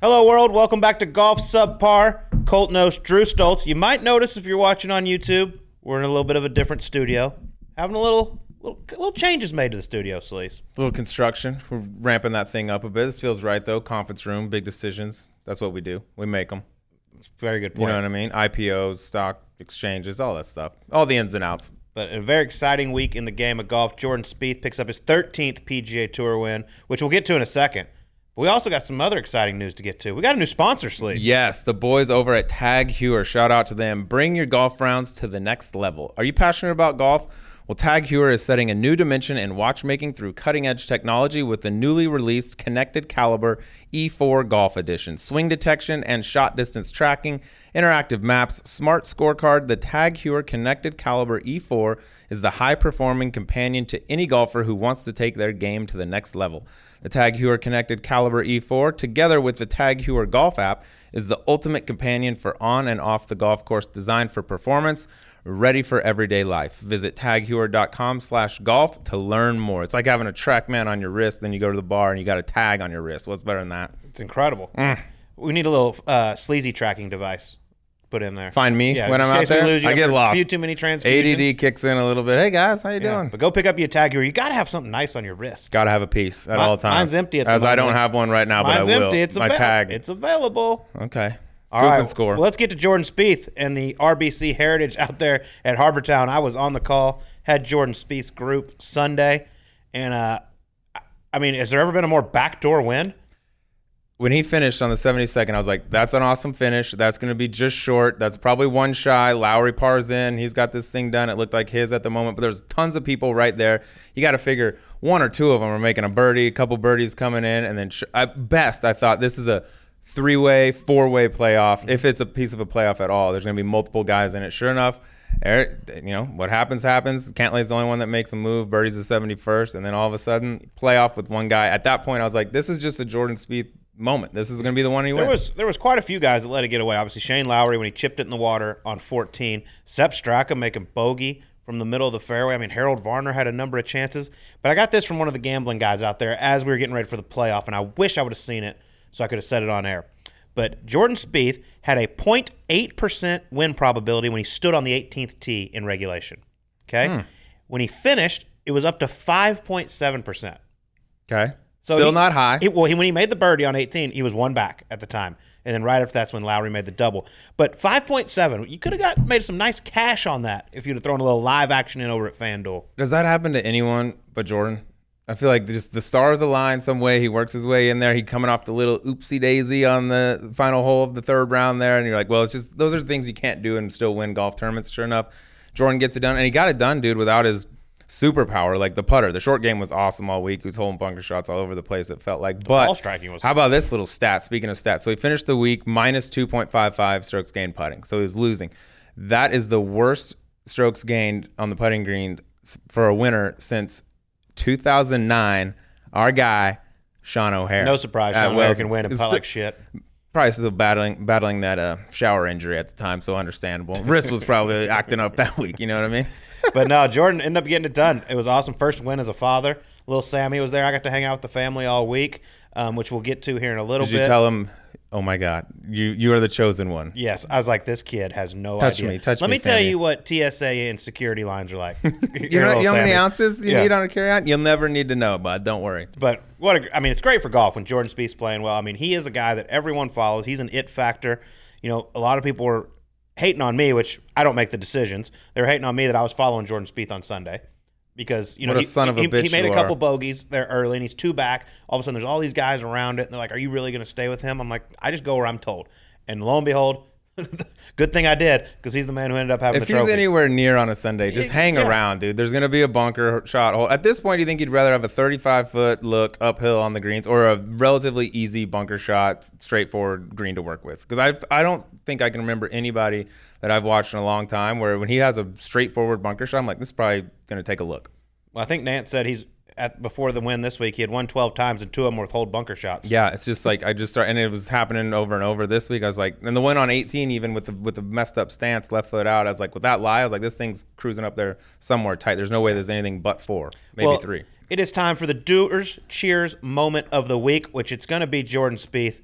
Hello, world. Welcome back to Golf Subpar. Colt Knost, Drew Stoltz. You might notice if you're watching on YouTube, we're in a little bit of a different studio. Having a little little, little changes made to the studio, Sleaze. A little construction. We're ramping that thing up a bit. This feels right, though. Conference room, big decisions. That's what we do. We make them. Very good point. You know what I mean? IPOs, stock exchanges, all that stuff. All the ins and outs. But a very exciting week in the game of golf. Jordan Spieth picks up his 13th PGA Tour win, which we'll get to in a second. But we also got some other exciting news to get to. We got a new sponsor, Sleaze. Yes, the boys over at Tag Heuer. Shout out to them. Bring your golf rounds to the next level. Are you passionate about golf? Well, Tag Heuer is setting a new dimension in watchmaking through cutting edge technology with the newly released Connected Caliber E4 Golf Edition. Swing detection and shot distance tracking, interactive maps, smart scorecard. The Tag Heuer Connected Caliber E4 is the high performing companion to any golfer who wants to take their game to the next level. The Tag Heuer Connected Caliber E4, together with the Tag Heuer Golf app, is the ultimate companion for on and off the golf course designed for performance, ready for everyday life. Visit tagheuer.com slash golf to learn more. It's like having a TrackMan on your wrist, then you go to the bar and you got a tag on your wrist. What's better than that? It's incredible. Mm. We need a little uh, sleazy tracking device put in there. Find me Yeah, when I'm out there. lose I get lost. A few too many transfusions. ADD kicks in a little bit. Hey guys, how you Yeah, doing? But go pick up your tag here. You got to have something nice on your wrist. Got to have a piece at Mi- all times. mine's empty at the As I don't have one right now, Mine's but I will. empty. It's My available. tag. It's available. okay. All Scoop right. and score. Well, let's get to Jordan Spieth and the RBC Heritage out there at Harbour Town. I was on the call, had Jordan Spieth's group Sunday, and uh, I mean, has there ever been a more backdoor win? When he finished on the 72nd, I was like, that's an awesome finish. That's going to be just short. That's probably one shy. Lowry pars in. He's got this thing done. It looked like his at the moment, but there's tons of people right there. You got to figure one or two of them are making a birdie, a couple birdies coming in, and then at best, I thought this is a three-way, four-way playoff. If it's a piece of a playoff at all, there's going to be multiple guys in it. Sure enough, Eric, you know what happens happens. Cantlay's the only one that makes a move. Birdie's the 71st, and then all of a sudden, playoff with one guy. At that point, I was like, this is just a Jordan Spieth moment. This is going to be the one he There wins. was there was quite a few guys that let it get away. Obviously, Shane Lowry when he chipped it in the water on 14. Sepp Straka making bogey from the middle of the fairway. I mean, Harold Varner had a number of chances. But I got this from one of the gambling guys out there as we were getting ready for the playoff, and I wish I would have seen it so I could have said it on air. But Jordan Spieth had a 0.8% win probability when he stood on the 18th tee in regulation. Okay? Hmm. When he finished, it was up to 5.7%. okay. So Still he- not high. he- well, he, when he made the birdie on 18, he was one back at the time, and then right after that's when Lowry made the double. But 5.7, you could have got made some nice cash on that if you'd have thrown a little live action in over at FanDuel. Does that happen to anyone but Jordan? I feel like just the stars align some way. He works his way in there. He coming off the little oopsie daisy on the final hole of the third round there, and you're like, well, it's just those are things you can't do and still win golf tournaments. Sure enough, Jordan gets it done, and he got it done, dude, without his superpower like the putter. The short game was awesome all week. He was holding bunker shots all over the place. It felt like, but ball striking was- how about this little stat? Speaking of stats, so he finished the week minus two point five five strokes gained putting, so he was losing. That is the worst strokes gained on the putting green for a winner since 2009. Our guy, Sean O'Hair. No surprise, Sean O'Hair can win and putt like shit. Probably still battling battling that uh, shower injury at the time, so understandable. Wrist was probably acting up that week. You know what I mean? But no, Jordan ended up getting it done. It was awesome. First win as a father. Little Sammy was there. I got to hang out with the family all week, um, which we'll get to here in a little bit. Did you tell him? Oh my God, you you are the chosen one. Yes, I was like, this kid has no Touch idea. me, touch Let me, me tell Sammy. you what TSA and security lines are like. You know, you know how many ounces you Yeah. need on a carry on? You'll never need to know, bud. Don't worry. But what a, I mean, it's great for golf when Jordan Spieth's playing well. I mean, he is a guy that everyone follows. He's an it factor. You know, a lot of people were hating on me, which I don't make the decisions. They were hating on me that I was following Jordan Spieth on Sunday because you know he, son of a he, he made a couple are. bogeys there early, and he's two back. All of a sudden, there's all these guys around it, and they're like, "Are you really going to stay with him?" I'm like, "I just go where I'm told." And lo and behold, good thing I did because he's the man who ended up having If the he's anywhere near on a Sunday, just hang yeah. around, dude. There's gonna be a bunker shot hole. At this point, do you think you'd rather have a 35 foot look uphill on the greens or a relatively easy bunker shot, straightforward green to work with? Because I I don't think I can remember anybody that I've watched in a long time where when he has a straightforward bunker shot, I'm like, this is probably gonna take a look. well, I think Nantz said he's at before the win this week. He had won 12 times, and two of them were with hold bunker shots. Yeah, it's just like I just start, and it was happening over and over this week. I was like, and the one on 18, even with the with the messed up stance, left foot out. I was like, with that lie, I was like, this thing's cruising up there somewhere tight. There's no way there's anything but four, maybe Well, three. It is time for the Dewar's cheers moment of the week, which it's going to be Jordan Spieth.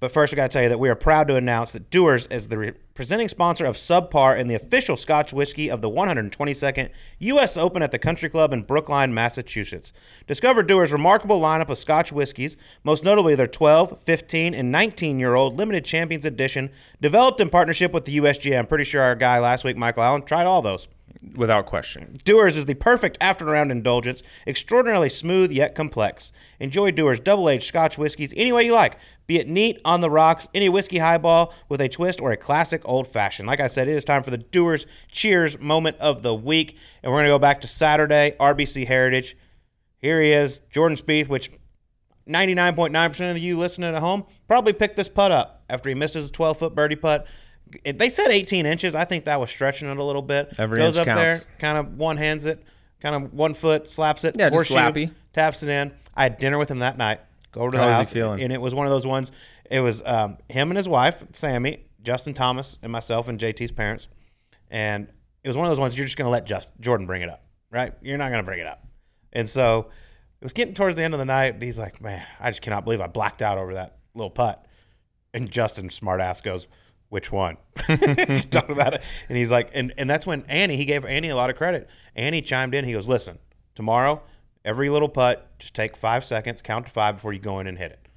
But first, we got to tell you that we are proud to announce that Dewar's is the re- presenting sponsor of Subpar and the official Scotch whiskey of the 122nd U.S. Open at the Country Club in Brookline, Massachusetts. Discover Dewar's remarkable lineup of Scotch whiskeys, most notably their 12, 15, and 19 year old limited Champions Edition, developed in partnership with the USGA. I'm pretty sure our guy last week, Michael Allen, tried all those. Without question. Dewar's is the perfect after round indulgence, extraordinarily smooth yet complex. Enjoy Dewar's double aged Scotch whiskies any way you like, be it neat, on the rocks, any whiskey highball with a twist, or a classic old fashioned. Like I said, it is time for the Dewar's Cheers moment of the week, and we're going to go back to Saturday, RBC Heritage. Here he is, Jordan Spieth, which 99.9% of you listening at home probably picked this putt up after he missed his 12 foot birdie putt. They said 18 inches. I think that was stretching it a little bit. Every Goes inch up counts. there, kind of one hands it, kind of one foot slaps it. Yeah, just horseshoe, slappy. Taps it in. I had dinner with him that night. Go over to How the house, feeling? and it was one of those ones. It was um, him and his wife, Sammy, Justin Thomas, and myself and JT's parents, and it was one of those ones you're just going to let just Jordan bring it up, right? You're not going to bring it up, and so it was getting towards the end of the night. And he's like, "Man, I just cannot believe I blacked out over that little putt." And Justin, smart ass, goes, "Which one?" Talk about it, and he's like, and and that's when Annie. He gave Annie a lot of credit. Annie chimed in. He goes, "Listen, tomorrow, every little putt, just take five seconds, count to five before you go in and hit it."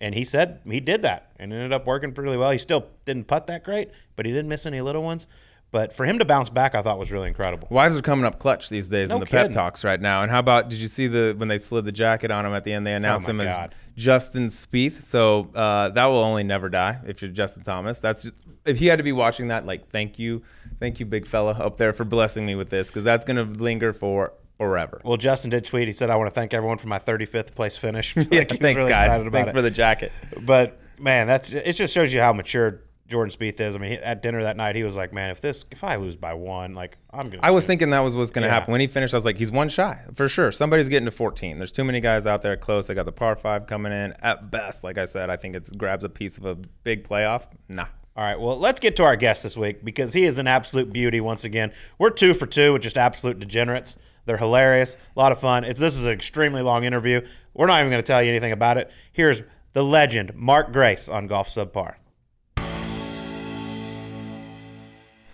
And he said he did that and ended up working pretty well. He still didn't putt that great, but he didn't miss any little ones. But for him to bounce back, I thought was really incredible. Wives are coming up clutch these days No in the kidding. pep talks right now. And how about did you see the when they slid the jacket on him at the end? They announced Oh him as Justin Spieth. So uh, that will only never die if you're Justin Thomas. That's just, if he had to be watching that, like thank you, thank you, big fella up there for blessing me with this because that's gonna linger for forever. Well, Justin did tweet. He said, "I want to thank everyone for my 35th place finish." Like, he Thanks, really guys. Thanks it. for the jacket. But man, that's it. Just shows you how mature Jordan Spieth is. I mean, he, at dinner that night, he was like, "Man, if this, if I lose by one, like I'm gonna." I was thinking that was what's going to Yeah. happen. When he finished, I was like, he's one shy for sure. Somebody's getting to 14. There's too many guys out there close. They got the par five coming in at best. Like I said, I think it grabs a piece of a big playoff. Nah. All right, well, let's get to our guest this week because he is an absolute beauty once again. We're two for two with just absolute degenerates. They're hilarious, a lot of fun. It's, this is an extremely long interview. We're not even going to tell you anything about it. Here's the legend, Mark Grace, on Golf Subpar.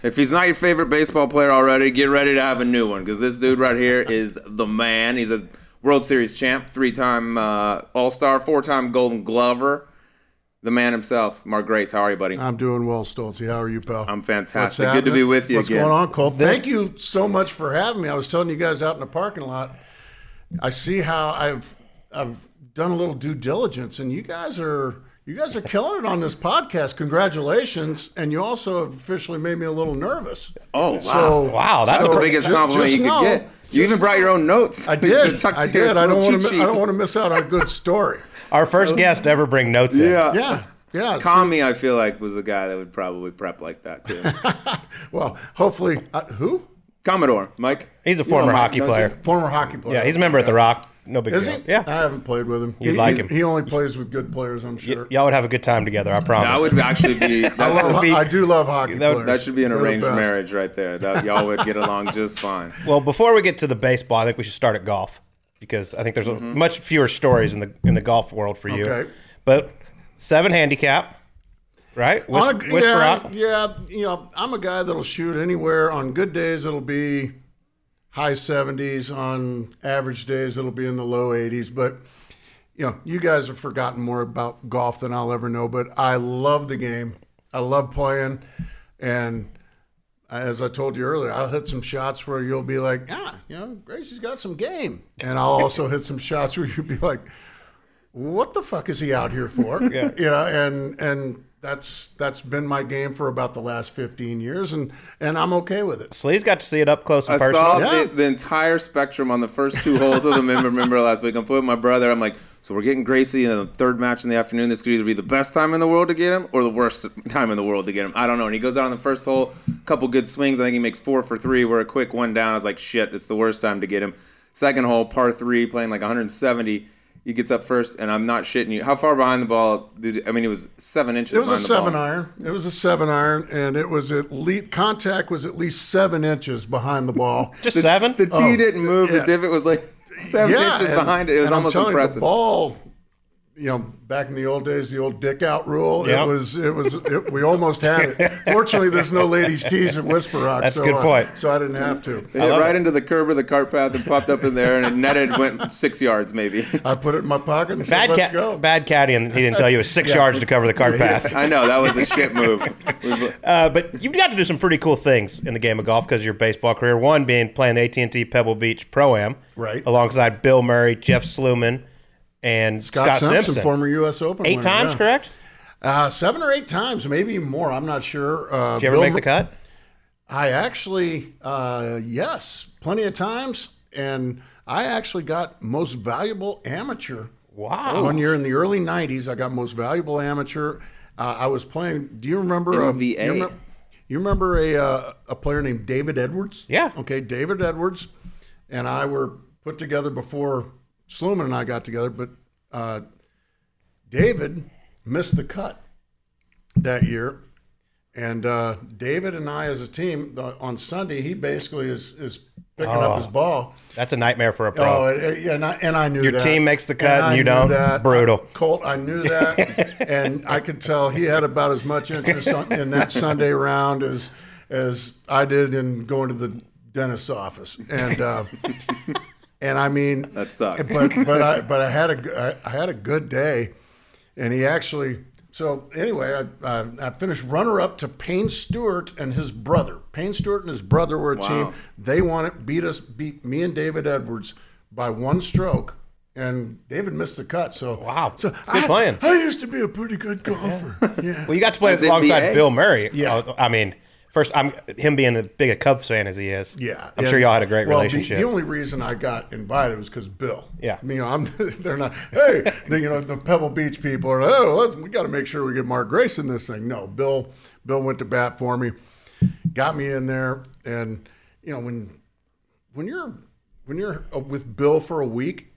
If he's not your favorite baseball player already, get ready to have a new one because this dude right here is the man. He's a World Series champ, three-time uh, All-Star, four-time Golden Glover. The man himself, Mark Grace. How are you, buddy? I'm doing well, Stoltzy. How are you, pal? I'm fantastic. Good to be with you What's again. going on, Cole? Thank you so much for having me. I was telling you guys out in the parking lot. I see how I've I've done a little due diligence, and you guys are you guys are killing it on this podcast. Congratulations! And you also have officially made me a little nervous. Oh wow, So Wow, that's that's the biggest compliment just you could know- get. You even brought your own notes. I did. I did. I don't want to. I don't want to miss out on a good story. Our first guest to ever bring notes in. Yeah. Yeah. Yeah. so- Tommy, I feel like was the guy that would probably prep like that too. well, hopefully, uh, who? Commodore, Mike. He's a You know former Mike, hockey don't you? player. Former hockey player. Yeah, he's a member at The Rock. No big Is deal. he? Yeah. I haven't played with him. You'd like him. He only plays with good players, I'm Y- sure. y'all would have a good time together, I promise. That would actually be. I, love, be- I do love hockey that would- players. That should be an They're arranged marriage right there. That y'all would get along just fine. Well, before we get to the baseball, I think we should start at golf because I think there's a mm-hmm. much fewer stories in the in the golf world for you. Okay. But seven handicap, right? Whis- a- uh, whisper yeah, out. yeah, you know, I'm a guy that'll shoot anywhere. On good days, it'll be high 70s. On average days, it'll be in the low 80s. But you know, you guys have forgotten more about golf than I'll ever know. But I love the game. I love playing, and as I told you earlier, I'll hit some shots where you'll be like, ah, you know, Gracie's got some game, and I'll also hit some shots where you'll be like, what the fuck is he out here for? yeah, yeah, and and that's that's been my game for about the last 15 years, and and I'm okay with it. Slee's got to see it up close and I personal. saw Yeah. the, the entire spectrum on the first two holes of the member member last week. I'm putting my brother. I'm like, so we're getting Gracie in the third match in the afternoon. This could either be the best time in the world to get him or the worst time in the world to get him. I don't know. And he goes out on the first hole, a couple good swings. I think he makes four for three. We're a quick one down. I was like, shit, it's the worst time to get him. Second hole, par three, playing like 170. He gets up first, and I'm not shitting you. How far behind the ball? Did, I mean, it was seven inches. It was a the seven ball. iron. It was a seven iron, and it was at least contact was at least seven inches behind the ball. Just seven. The tee Oh, didn't move. yeah. The divot was like seven inches and- behind it. It was and I'm almost telling you, impressive. the ball, you know, back in the old days, the old dick out rule. Yep. It was, it was, it, we almost had it. Fortunately, there's no ladies' tees at Whisper Rock. That's a so, good uh, point. so I didn't have to. They hit right into the curb of the cart path and popped up in there, and it netted went six yards maybe. I put it in my pocket and said, Bad let's cat, go. bad caddy, and he didn't tell you it was six Yeah. yards to cover the cart path. I know that was a shit move. Uh, but you've got to do some pretty cool things in the game of golf because of your baseball career. One being playing the AT&T Pebble Beach Pro Am, Right. alongside Bill Murray, Jeff Sluman, and Scott, Scott, Simpson, former U.S. Open Eight winner, times, yeah. correct? Uh, seven or eight times, maybe even more. I'm not sure. Uh, Did you ever Bill make Mur- the cut? I actually, uh, yes, plenty of times, and I actually got most valuable amateur. Wow. One year in the early '90s, I got most valuable amateur. Uh, I was playing. Do you remember? uh, MVA. you, remember you remember a uh, a player named David Edwards? Yeah. Okay, David Edwards, and I were put together before Sluman and I got together, but uh, David missed the cut that year. And uh, David and I, as a team, uh, on Sunday, he basically is, is picking up his ball. That's a nightmare for a pro. Oh, and, and I, and I knew Your that. team makes the cut and I you don't? That. Brutal. Colt, I knew that, and I could tell he had about as much interest on, in that Sunday round as as I did in going to the dentist's office. And uh, and I mean, That sucks. But but I but I had a g- I, I had a good day, and he actually. So anyway, I, I, I finished runner up to Payne Stewart and his brother. Payne Stewart and his brother were a Wow. team. They won it, beat us, beat me and David Edwards by one stroke. And David missed the cut. So Wow. so Good I, playing. I used to be a pretty good golfer. Yeah. Well, you got to play That's alongside NBA? Bill Murray. Yeah. I mean, first, I'm him being as big a Cubs fan as he is. Yeah, I'm sure y'all had a great well, relationship. The, only reason I got invited was because Bill. Yeah. you know, I'm. They're not. Hey, the, you know, the Pebble Beach people are. Oh, let's, we got to make sure we get Mark Grace in this thing. No, Bill. Bill went to bat for me, got me in there, and you know when when you're when you're uh, with Bill for a week,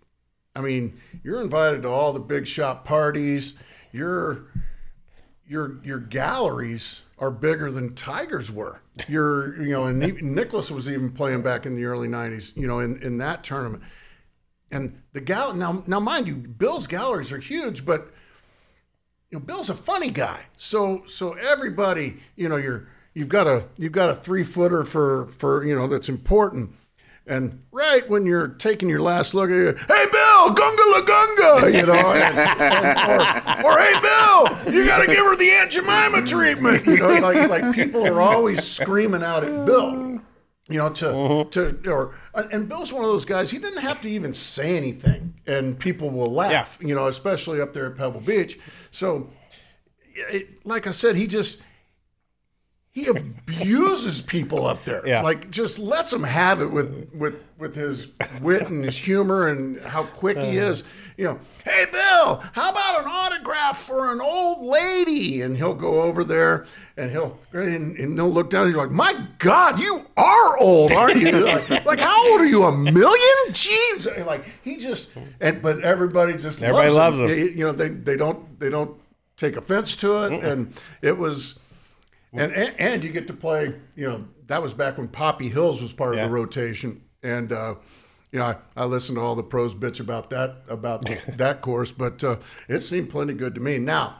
I mean, you're invited to all the big shop parties. You're your your galleries are bigger than Tigers were. You're, you know, and Nicklaus was even playing back in the early '90s. You know, in in that tournament, and the gal now now mind you, Bill's galleries are huge, but you know, Bill's a funny guy. So so everybody, you know, you're you've got a you've got a three footer for for you know that's important. And right when you're taking your last look at it, hey Bill, gunga la gunga, you know, and, and- or, or hey Bill, you got to give her the Aunt Jemima treatment, you know, like like people are always screaming out at Bill, you know, to uh-huh. to or and Bill's one of those guys. He didn't have to even say anything, and people will laugh, you know, especially up there at Pebble Beach. So, it, like I said, he just he abuses people up there. Yeah. Like just lets them have it with with with his wit and his humor and how quick he uh-huh. is. You know, hey Bill, how about an autograph for an old lady? And he'll go over there and he'll and, and they'll look down and he's like, My God, you are old, aren't you? like, like, how old are you? A million? Jeez. Like he just and but everybody just Everybody loves loves him. They- you know, they they don't they don't take offense to it. And it was and, and and you get to play. You know, that was back when Poppy Hills was part Yeah. of the rotation, and uh, you know, I, I listened to all the pros bitch about that about that course, but uh, it seemed plenty good to me. Now,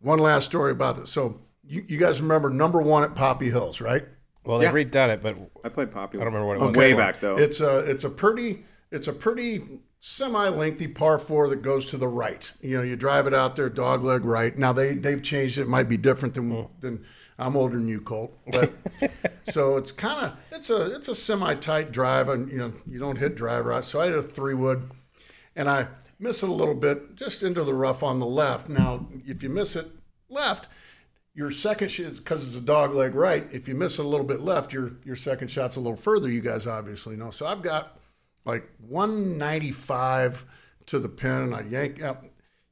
one last story about this. So you, you guys remember number one at Poppy Hills, right? well, they've redone it, but I played Poppy. Hills. I don't remember what it was. Way back though. It's a it's a pretty it's a pretty semi-lengthy par four that goes to the right. You know, you drive it out there, dog leg right. Now they they've changed it. it might be different than hmm. than I'm older than you, Colt. But so it's kind of it's a it's a semi-tight drive, and you know you don't hit drive right. So I hit a three wood, and I miss it a little bit just into the rough on the left. Now if you miss it left. Your second shot, is because it's a dog leg right. If you miss it a little bit left, your your second shot's a little further. You guys obviously know. So I've got like 195 to the pin, and I yank out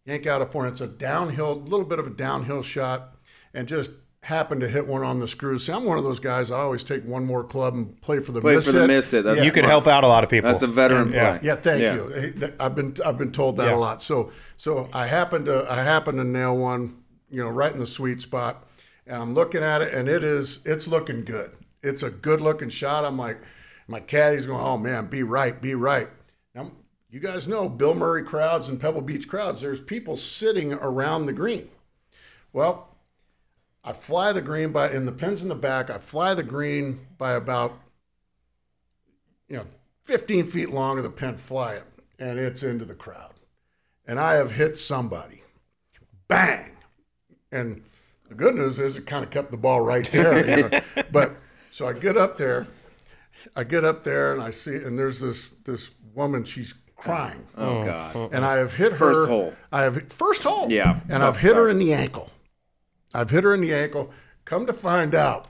yank out a four. And it's a downhill, little bit of a downhill shot, and just happened to hit one on the screws. See, I'm one of those guys. I always take one more club and play for the Play miss for the miss it. That's you could smart. help out a lot of people. That's a veteran Yeah. play. Yeah, thank Yeah. you. I've been I've been told that Yeah. a lot. So so I happened to I happened to nail one, you know, right in the sweet spot, and I'm looking at it, and it is it's looking good. It's a good looking shot. I'm like, my caddy's going, oh man, be right, be right. Now, you guys know Bill Murray crowds and Pebble Beach crowds. There's people sitting around the green. Well, I fly the green by in the pins in the back. I fly the green by about you know 15 feet long of the pin, fly it, and it's into the crowd. And I have hit somebody. Bang! And the good news is it kind of kept the ball right there. You know? but so I get up there, I get up there and I see, and there's this this woman. She's crying, Oh, oh. God. and I have hit her First hole. I have first hole. Yeah, and I've hit her in the ankle. I've hit her in the ankle. Come to find out,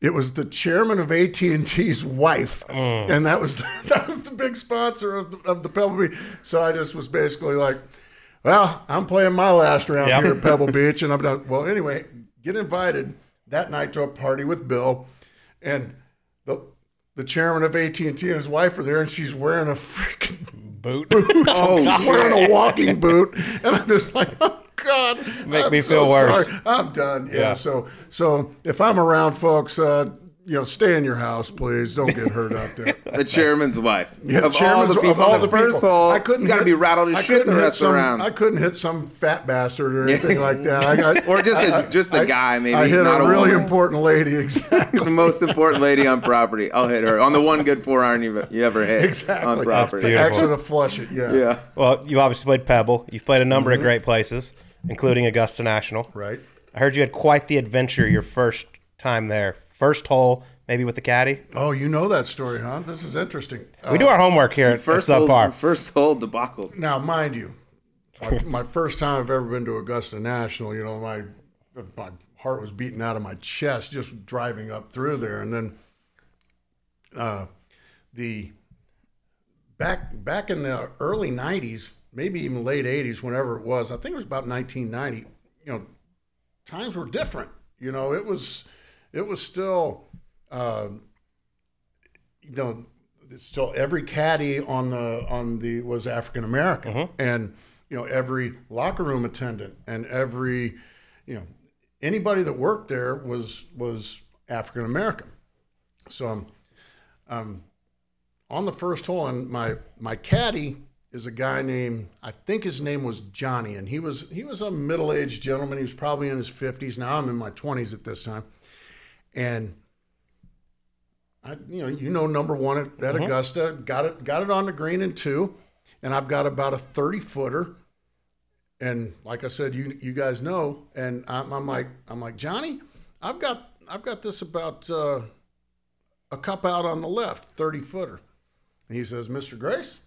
it was the chairman of AT and T's wife, mm. and that was that was the big sponsor of the, of the Pebble Beach. So I just was basically like, "Well, I'm playing my last round Yep. here at Pebble Beach," and I'm done. Well, anyway, get invited that night to a party with Bill, and the the chairman of AT and T and his wife are there, and she's wearing a freaking Boot. Oh, She's wearing a walking boot, and I'm just like, oh God, Make I'm me so feel worse. sorry. I'm done. Yeah. Yeah. So, so if I'm around, folks, uh, you know, stay in your house, please. Don't get hurt out there. The chairman's wife. Yeah, of all chairman's- the people of all the, the first people. hole, I couldn't you got to be rattled as I shit the hit rest some, around. I couldn't hit some fat bastard or anything like that. I got, Or just a- I- just a I- guy, maybe, I hit not a a really woman. important lady. Exactly. the most important lady on property. I'll hit her on the one good four iron you, you ever hit Exactly. on That's property. beautiful. Extra to flush it. Yeah. Yeah. Well, you obviously played Pebble. You've played a number Mm-hmm. of great places, including Augusta National. Right. I heard you had quite the adventure your first time there. First hole, maybe with the caddy. Oh, you know that story, huh? This is interesting. We do our homework here First at hole, Subpar. first hole debacles. Now, mind you, my, my first time I've ever been to Augusta National, you know, my my heart was beating out of my chest just driving up through there, and then uh, the back back in the early '90s, maybe even late '80s, whenever it was, I think it was about 1990. You know, times were different. You know, it was it was still. Uh, you know, still every caddy on the on the was African American, and you know every locker room attendant and every you know anybody that worked there was was African American. So I'm um, on the first hole, and my my caddy is a guy named I think his name was Johnny, and he was he was a middle aged gentleman. He was probably in his fifties. Now I'm in my twenties at this time, and I, you know, you know, number one at, at Augusta, got it, got it on the green in two, and I've got about a thirty footer, and like I said, you you guys know, and I'm, I'm like I'm like Johnny, I've got I've got this about uh, a cup out on the left, thirty footer, and he says, Mister Grace,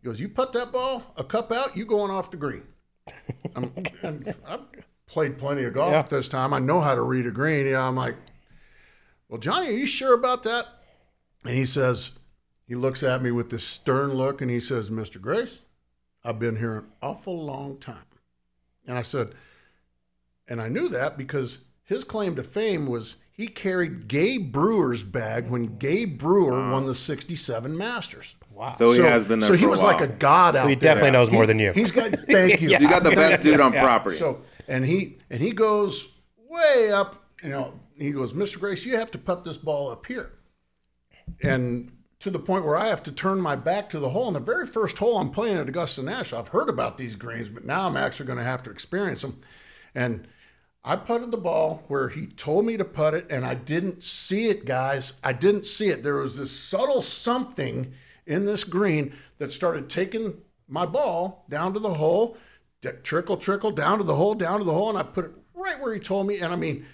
he goes, you put that ball a cup out, you going off the green. I'm, I've played plenty of golf Yeah. at this time. I know how to read a green. Yeah, I'm like, well, Johnny, are you sure about that? And he says, he looks at me with this stern look and he says, Mr. Grace, I've been here an awful long time. And I said, and I knew that because his claim to fame was he carried Gay Brewer's bag when Gabe Brewer won the 67 Masters. Wow. So he has been there So he for a was while. like a god out he there. definitely knows more He- than you. He's got, thank you. You got the best dude on property. So and he and he goes way up. You know, he goes, Mr. Grace, you have to put this ball up here, and to the point where I have to turn my back to the hole. And the very first hole I'm playing at Augusta National, I've heard about these greens, but now I'm actually going to have to experience them. And I putted the ball where he told me to put it, and I didn't see it, guys. I didn't see it. There was this subtle something in this green that started taking my ball down to the hole, trickle, trickle, down to the hole, down to the hole, and I put it right where he told me. And I mean,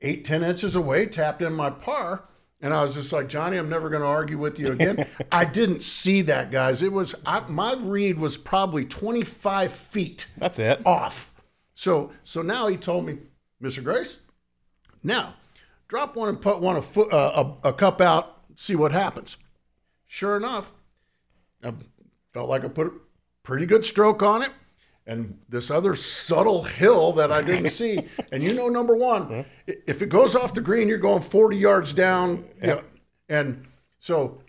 eight, ten inches away, tapped in my par. And I was just like, Johnny, I'm never going to argue with you again. I didn't see that, guys. It was, I, my read was probably 25 feet That's it. off. So so now he told me, Mr. Grace, now drop one and put one a foot uh, a, a cup out, see what happens. Sure enough, I felt like I put pretty good stroke on it. And this other subtle hill that I didn't see, and you know, number one, i- if it goes off the green, you're going 40 yards down. You know, and so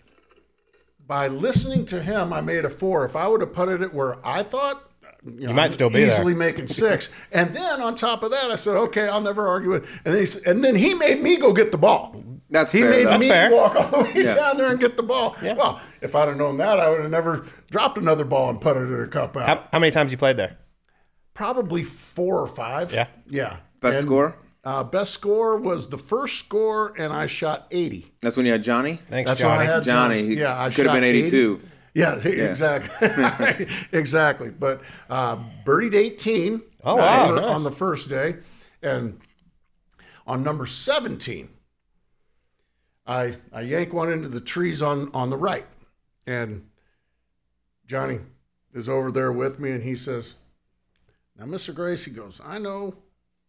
by listening to him, I made a four. If I would have putted it where I thought, you, know, might I'm still be there. easily making six. and then on top of that, I said, okay, I'll never argue with. And then he, s- and then he made me go get the ball. That's He fair. made though. That's me fair. walk all the way Yeah. down there and get the ball. Well, if I'd have known that, I would have never dropped another ball and putted it in a cup out. How, how many times you played there? Probably four or five. Yeah. Yeah. Best And, score? Uh, best score was the first score, and I shot 80. That's when you had Johnny. Thanks, That's Johnny. when I had Johnny, he Yeah, I could have been 82. Yeah, exactly. exactly. But uh, birdied 18 Oh, wow, on the- nice. on the first day. And on number 17, I, I yank one into the trees on, on the right. And Johnny is over there with me, and he says, Now, Mr. Grace, he goes, I know,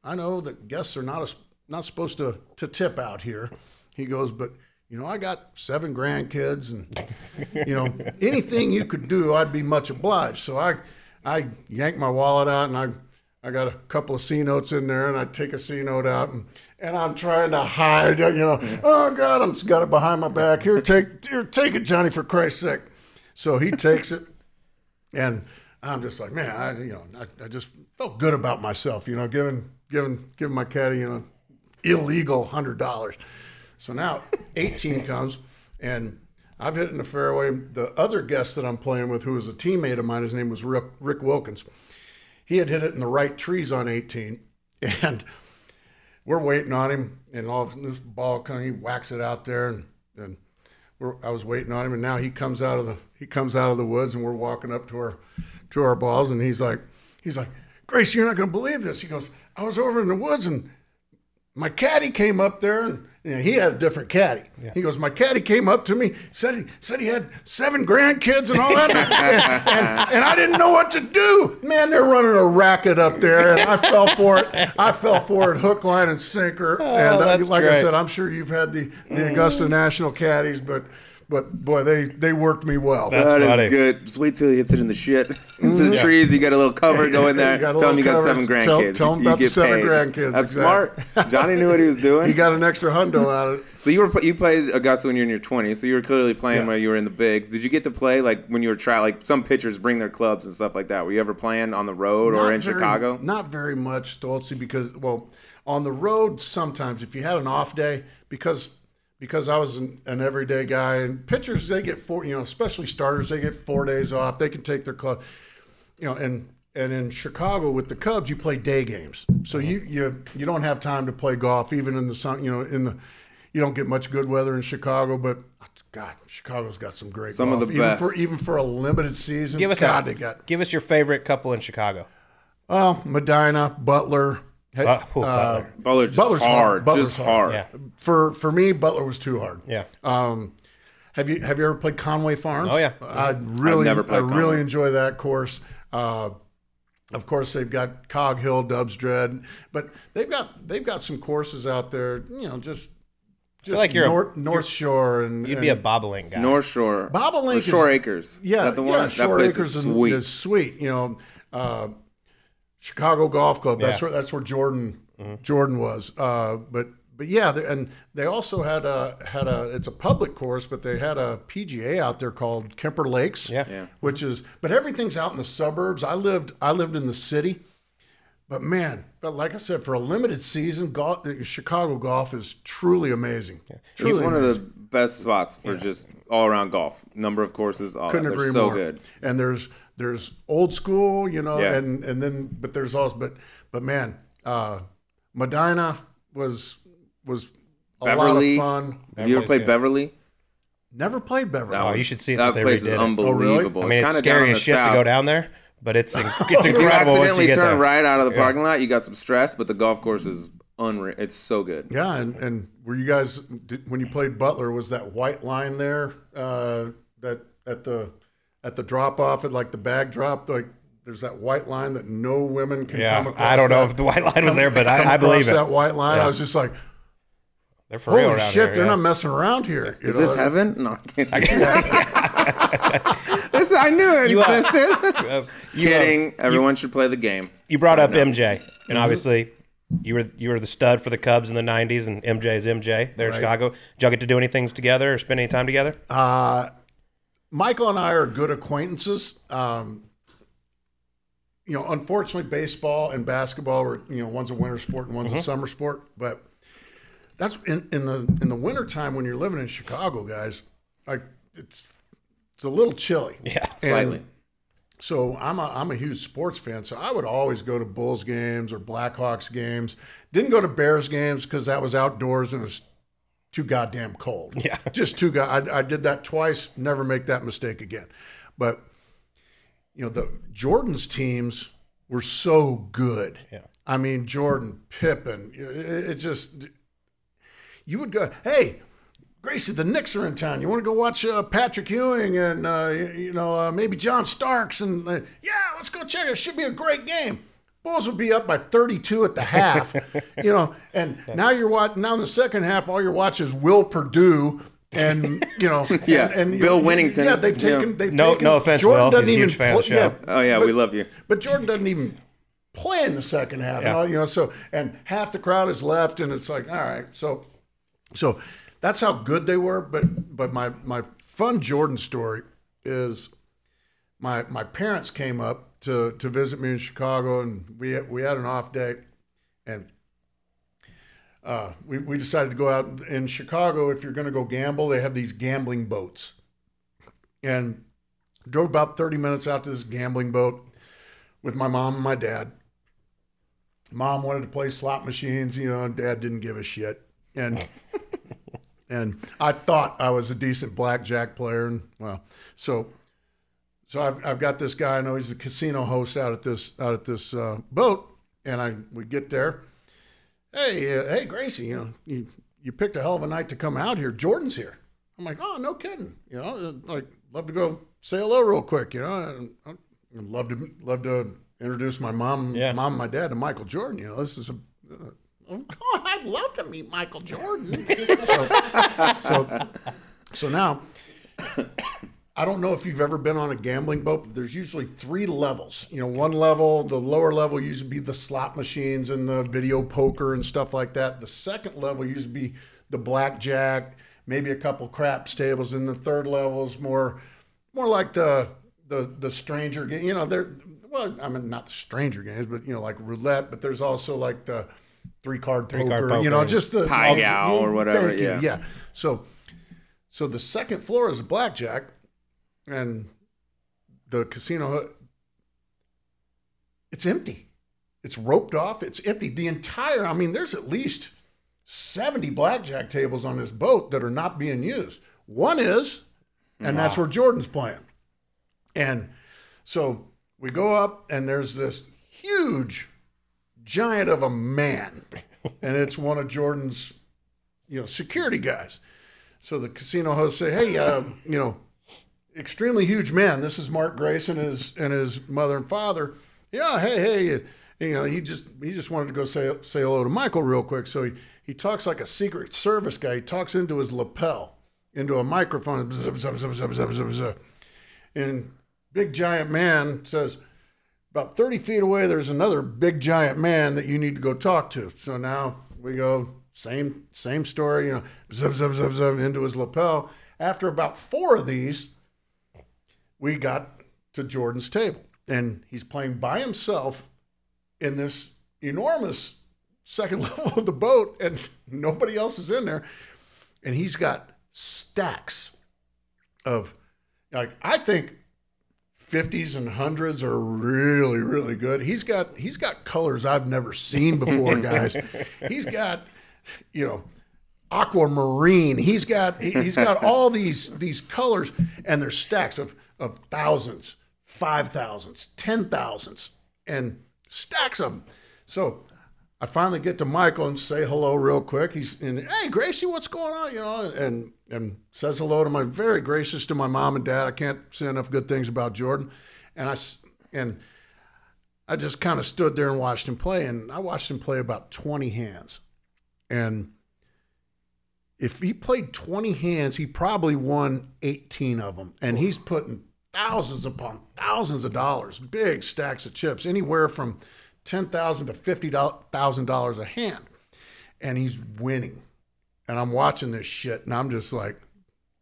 I know that guests are not, a, not supposed to, to tip out here. He goes, but you know, I got seven grandkids, and you know, anything you could do, I'd be much obliged. So I, I yank my wallet out, and I, I got a couple of C notes in there, and I take a C note out, and and I'm trying to hide, you know, oh God, I'm got it behind my back. Here, take, here, take it, Johnny, for Christ's sake. So he takes it, and I'm just like, man, I, you know, I, I just felt good about myself, you know, giving, giving, giving my caddy, you know, illegal hundred dollars. So now 18 comes, and I've hit in the fairway. The other guest that I'm playing with, who was a teammate of mine, his name was Rick, Rick Wilkins. He had hit it in the right trees on 18, and we're waiting on him. And all of this ball comes, he whacks it out there, and, and I was waiting on him, and now he comes out of the he comes out of the woods, and we're walking up to our to our balls, and he's like he's like Grace, you're not going to believe this. He goes, I was over in the woods, and my caddy came up there and you know, he had a different caddy. He goes, my caddy came up to me, said he said he had seven grandkids and all that, and, and, and I didn't know what to do. Man, they're running a racket up there, and I fell for it. I fell for it, hook, line, and sinker. and uh, like I said, I'm sure you've had the, the Augusta National caddies, but but boy, they they worked me well. That's That is funny. good. Just wait till he hits it in the shit. Into the trees. You got a little cover. Go in there. You got a tell him you little got seven grandkids. tell him You about the seven paid. grandkids, That's exactly. smart. Johnny knew what he was doing. he got an extra hundo out of it. So you were you played Augusta when you were in your 20s. So you were clearly playing Yeah. while you were in the bigs. Did you get to play like when you were trying? Like some pitchers bring their clubs and stuff like that. Were you ever playing on the road or in very- Chicago? Not very much, Stoltzy, because well, on the road sometimes if you had an off day, because because I was an, an everyday guy, and pitchers they get four, you know, especially starters they get four days off. They can take their club, you know, and and in Chicago with the Cubs you play day games, so mm-hmm. you you you don't have time to play golf even in the sun. You know, in the you don't get much good weather in Chicago, but. Oh, God, Chicago's got some great Some of golf. the even for even for a limited season. Give us God, a, they got give us your favorite couple in Chicago. Oh, Medinah, Butler. Hey, Uh, oh, Butler. Butler just Butler's hard, hard. Butler's just hard. hard. Yeah, For for me, Butler was too hard. yeah. Um, have you have you ever played Conway Farms? Oh, yeah. I really never I played really enjoy that course. Uh, of course, they've got Cog Hill, Dubsdread, but they've got they've got some courses out there. You know, just just like you're a- North, North Shore and You'd be a and- Bob O'Link guy. North Shore. Bob O'Link Or is- Shore Acres. Yeah, Is that the one? yeah. that Shore place Acres is sweet. is sweet. You know, uh, Chicago Golf Club. That's Yeah. where that's where Jordan Jordan was. Uh, but but yeah, and they also had a had a it's a public course, but they had a PGA out there called Kemper Lakes. Yeah. Yeah. Which is, but everything's out in the suburbs. I lived I lived in the city. But man, but like I said, for a limited season, golf, Chicago golf is truly amazing. It's Truly one of the best spots for just all around golf. Number of courses, all couldn't that. They're agree so more. good. And there's there's old school, you know, Yeah. and and then but there's also but but man, uh, Medinah was was a Beverly. lot of fun. Have you ever played good. Beverly? Never played Beverly. Oh, you should see it That place is redid it. unbelievable. I mean, it's, kinda scary as shit south. to go down there, but it's in, it's If you incredible once you accidentally get turn there. right out of the parking lot, you got some stress, but the golf course is unreal. It's so good. Yeah, and, and were you guys did, when you played Butler? Was that white line there uh, that at the at the drop off at like the bag drop? Like there's that white line that no women can Yeah, come across. I don't know that- if the white line was there, but come I, I believe it. that white line. Yeah. I was just like, They're for holy around shit, here, they're yeah. not messing around here. you Is know? this heaven? No, I'm kidding. This- I knew it You, uh, existed. Yes. You, uh, Kidding. Everyone should play the game. you brought up No. MJ, and obviously you were you were the stud for the Cubs in the '90s, and MJ's MJ there in Chicago. Did y'all get to do anything together or spend any time together? Uh, Michael and I are good acquaintances. Um, you know, unfortunately, baseball and basketball are you know one's a winter sport and one's a summer sport. But that's in, in the in the wintertime when you're living in Chicago, guys. Like it's it's a little chilly. Yeah, And Slightly. so I'm a I'm a huge sports fan. So I would always go to Bulls games or Blackhawks games. Didn't go to Bears games because that was outdoors and it was too goddamn cold. Yeah. just too. go- I, I did that twice. Never make that mistake again. But you know the Jordan's teams were so good. Yeah. I mean Jordan, Pippen. It, it just you would go. Hey, Gracie, the Knicks are in town. You want to go watch uh, Patrick Ewing and uh, you, know uh, maybe John Starks and uh, yeah, let's go check it. It should be a great game. Bulls would be up by 32 at the half, you know, and now you're watching. Now in the second half, all you're watching is Will Perdue and you know, Yeah, and, and Bill you- Wennington. Yeah, they've Yeah. taken. They've No- taken, no offense, Jordan Will. doesn't He's a even huge fan of the play- show. Oh yeah, but- we love you. but Jordan doesn't even play in the second half, and Yeah. all, you know. So and half the crowd is left, and it's like, all right, so so that's how good they were. But but my my fun Jordan story is my my parents came up to to visit me in Chicago, and we we had an off day, and. Uh, we, we decided to go out in Chicago. If you're going to go gamble, they have these gambling boats. And drove about 30 minutes out to this gambling boat with my mom and my dad. Mom wanted to play slot machines, you know, and dad didn't give a shit. And and I thought I was a decent blackjack player and well, so so I've, I've got this guy. I know he's a casino host out at this out at this uh, boat, and I we get there. Hey, uh, hey, Gracie, you know you you picked a hell of a night to come out here. Jordan's here. I'm like, oh, no kidding. You know, uh, like love to go say hello real quick. You know, and I'd love to love to introduce my mom, Yeah. mom, and my dad to Michael Jordan. You know, this is a. Uh, oh, I'd love to meet Michael Jordan. so, so, so now, I don't know if you've ever been on a gambling boat, but there's usually three levels. You know, one level, the lower level usually be the slot machines and the video poker and stuff like that. The second level usually be the blackjack, maybe a couple craps tables, and the third level is more, more like the the the stranger game. You know, they're well, I mean not the stranger games, but you know, like roulette. But there's also like the three card poker, Three-card You know, just the Pai Gow or whatever, you, yeah. yeah. So, so the second floor is blackjack, and the casino it's empty. It's roped off. It's empty. The entire, I mean, there's at least 70 blackjack tables on this boat that are not being used. One is, and that's where Jordan's playing. And so we go up, and there's this huge giant of a man, and it's one of Jordan's, you know, security guys. So the casino host say, "Hey, uh, you know, extremely huge man. This is Mark Grace and his and his mother and father. Yeah, hey, hey, you know, he just he just wanted to go say say hello to Michael real quick. So he he talks like a secret service guy. He talks into his lapel, into a microphone, bzz, bzz, bzz. and big giant man says. About 30 feet away, there's another big giant man that you need to go talk to. So now we go, same same story, you know, zip, zip, zip, zip, into his lapel. After about four of these, we got to Jordan's table. And he's playing by himself in this enormous second level of the boat, and nobody else is in there. And he's got stacks of, like, I think 50s and hundreds are really really good. He's got he's got colors I've never seen before, guys. he's got you know aquamarine. He's got he- he's got all these these colors and there's stacks of of thousands, five thousands, ten thousands, and stacks of them. So I finally get to Michael and say hello real quick. He's and hey Gracie, what's going on? You know, and and says hello to my very gracious to my mom and dad. I can't say enough good things about Jordan, and I and I just kind of stood there and watched him play, and I watched him play about twenty hands, and if he played twenty hands, he probably won eighteen of them, and he's putting thousands upon thousands of dollars, big stacks of chips, anywhere from ten thousand to fifty thousand dollars a hand, and he's winning. And I'm watching this shit, and I'm just like,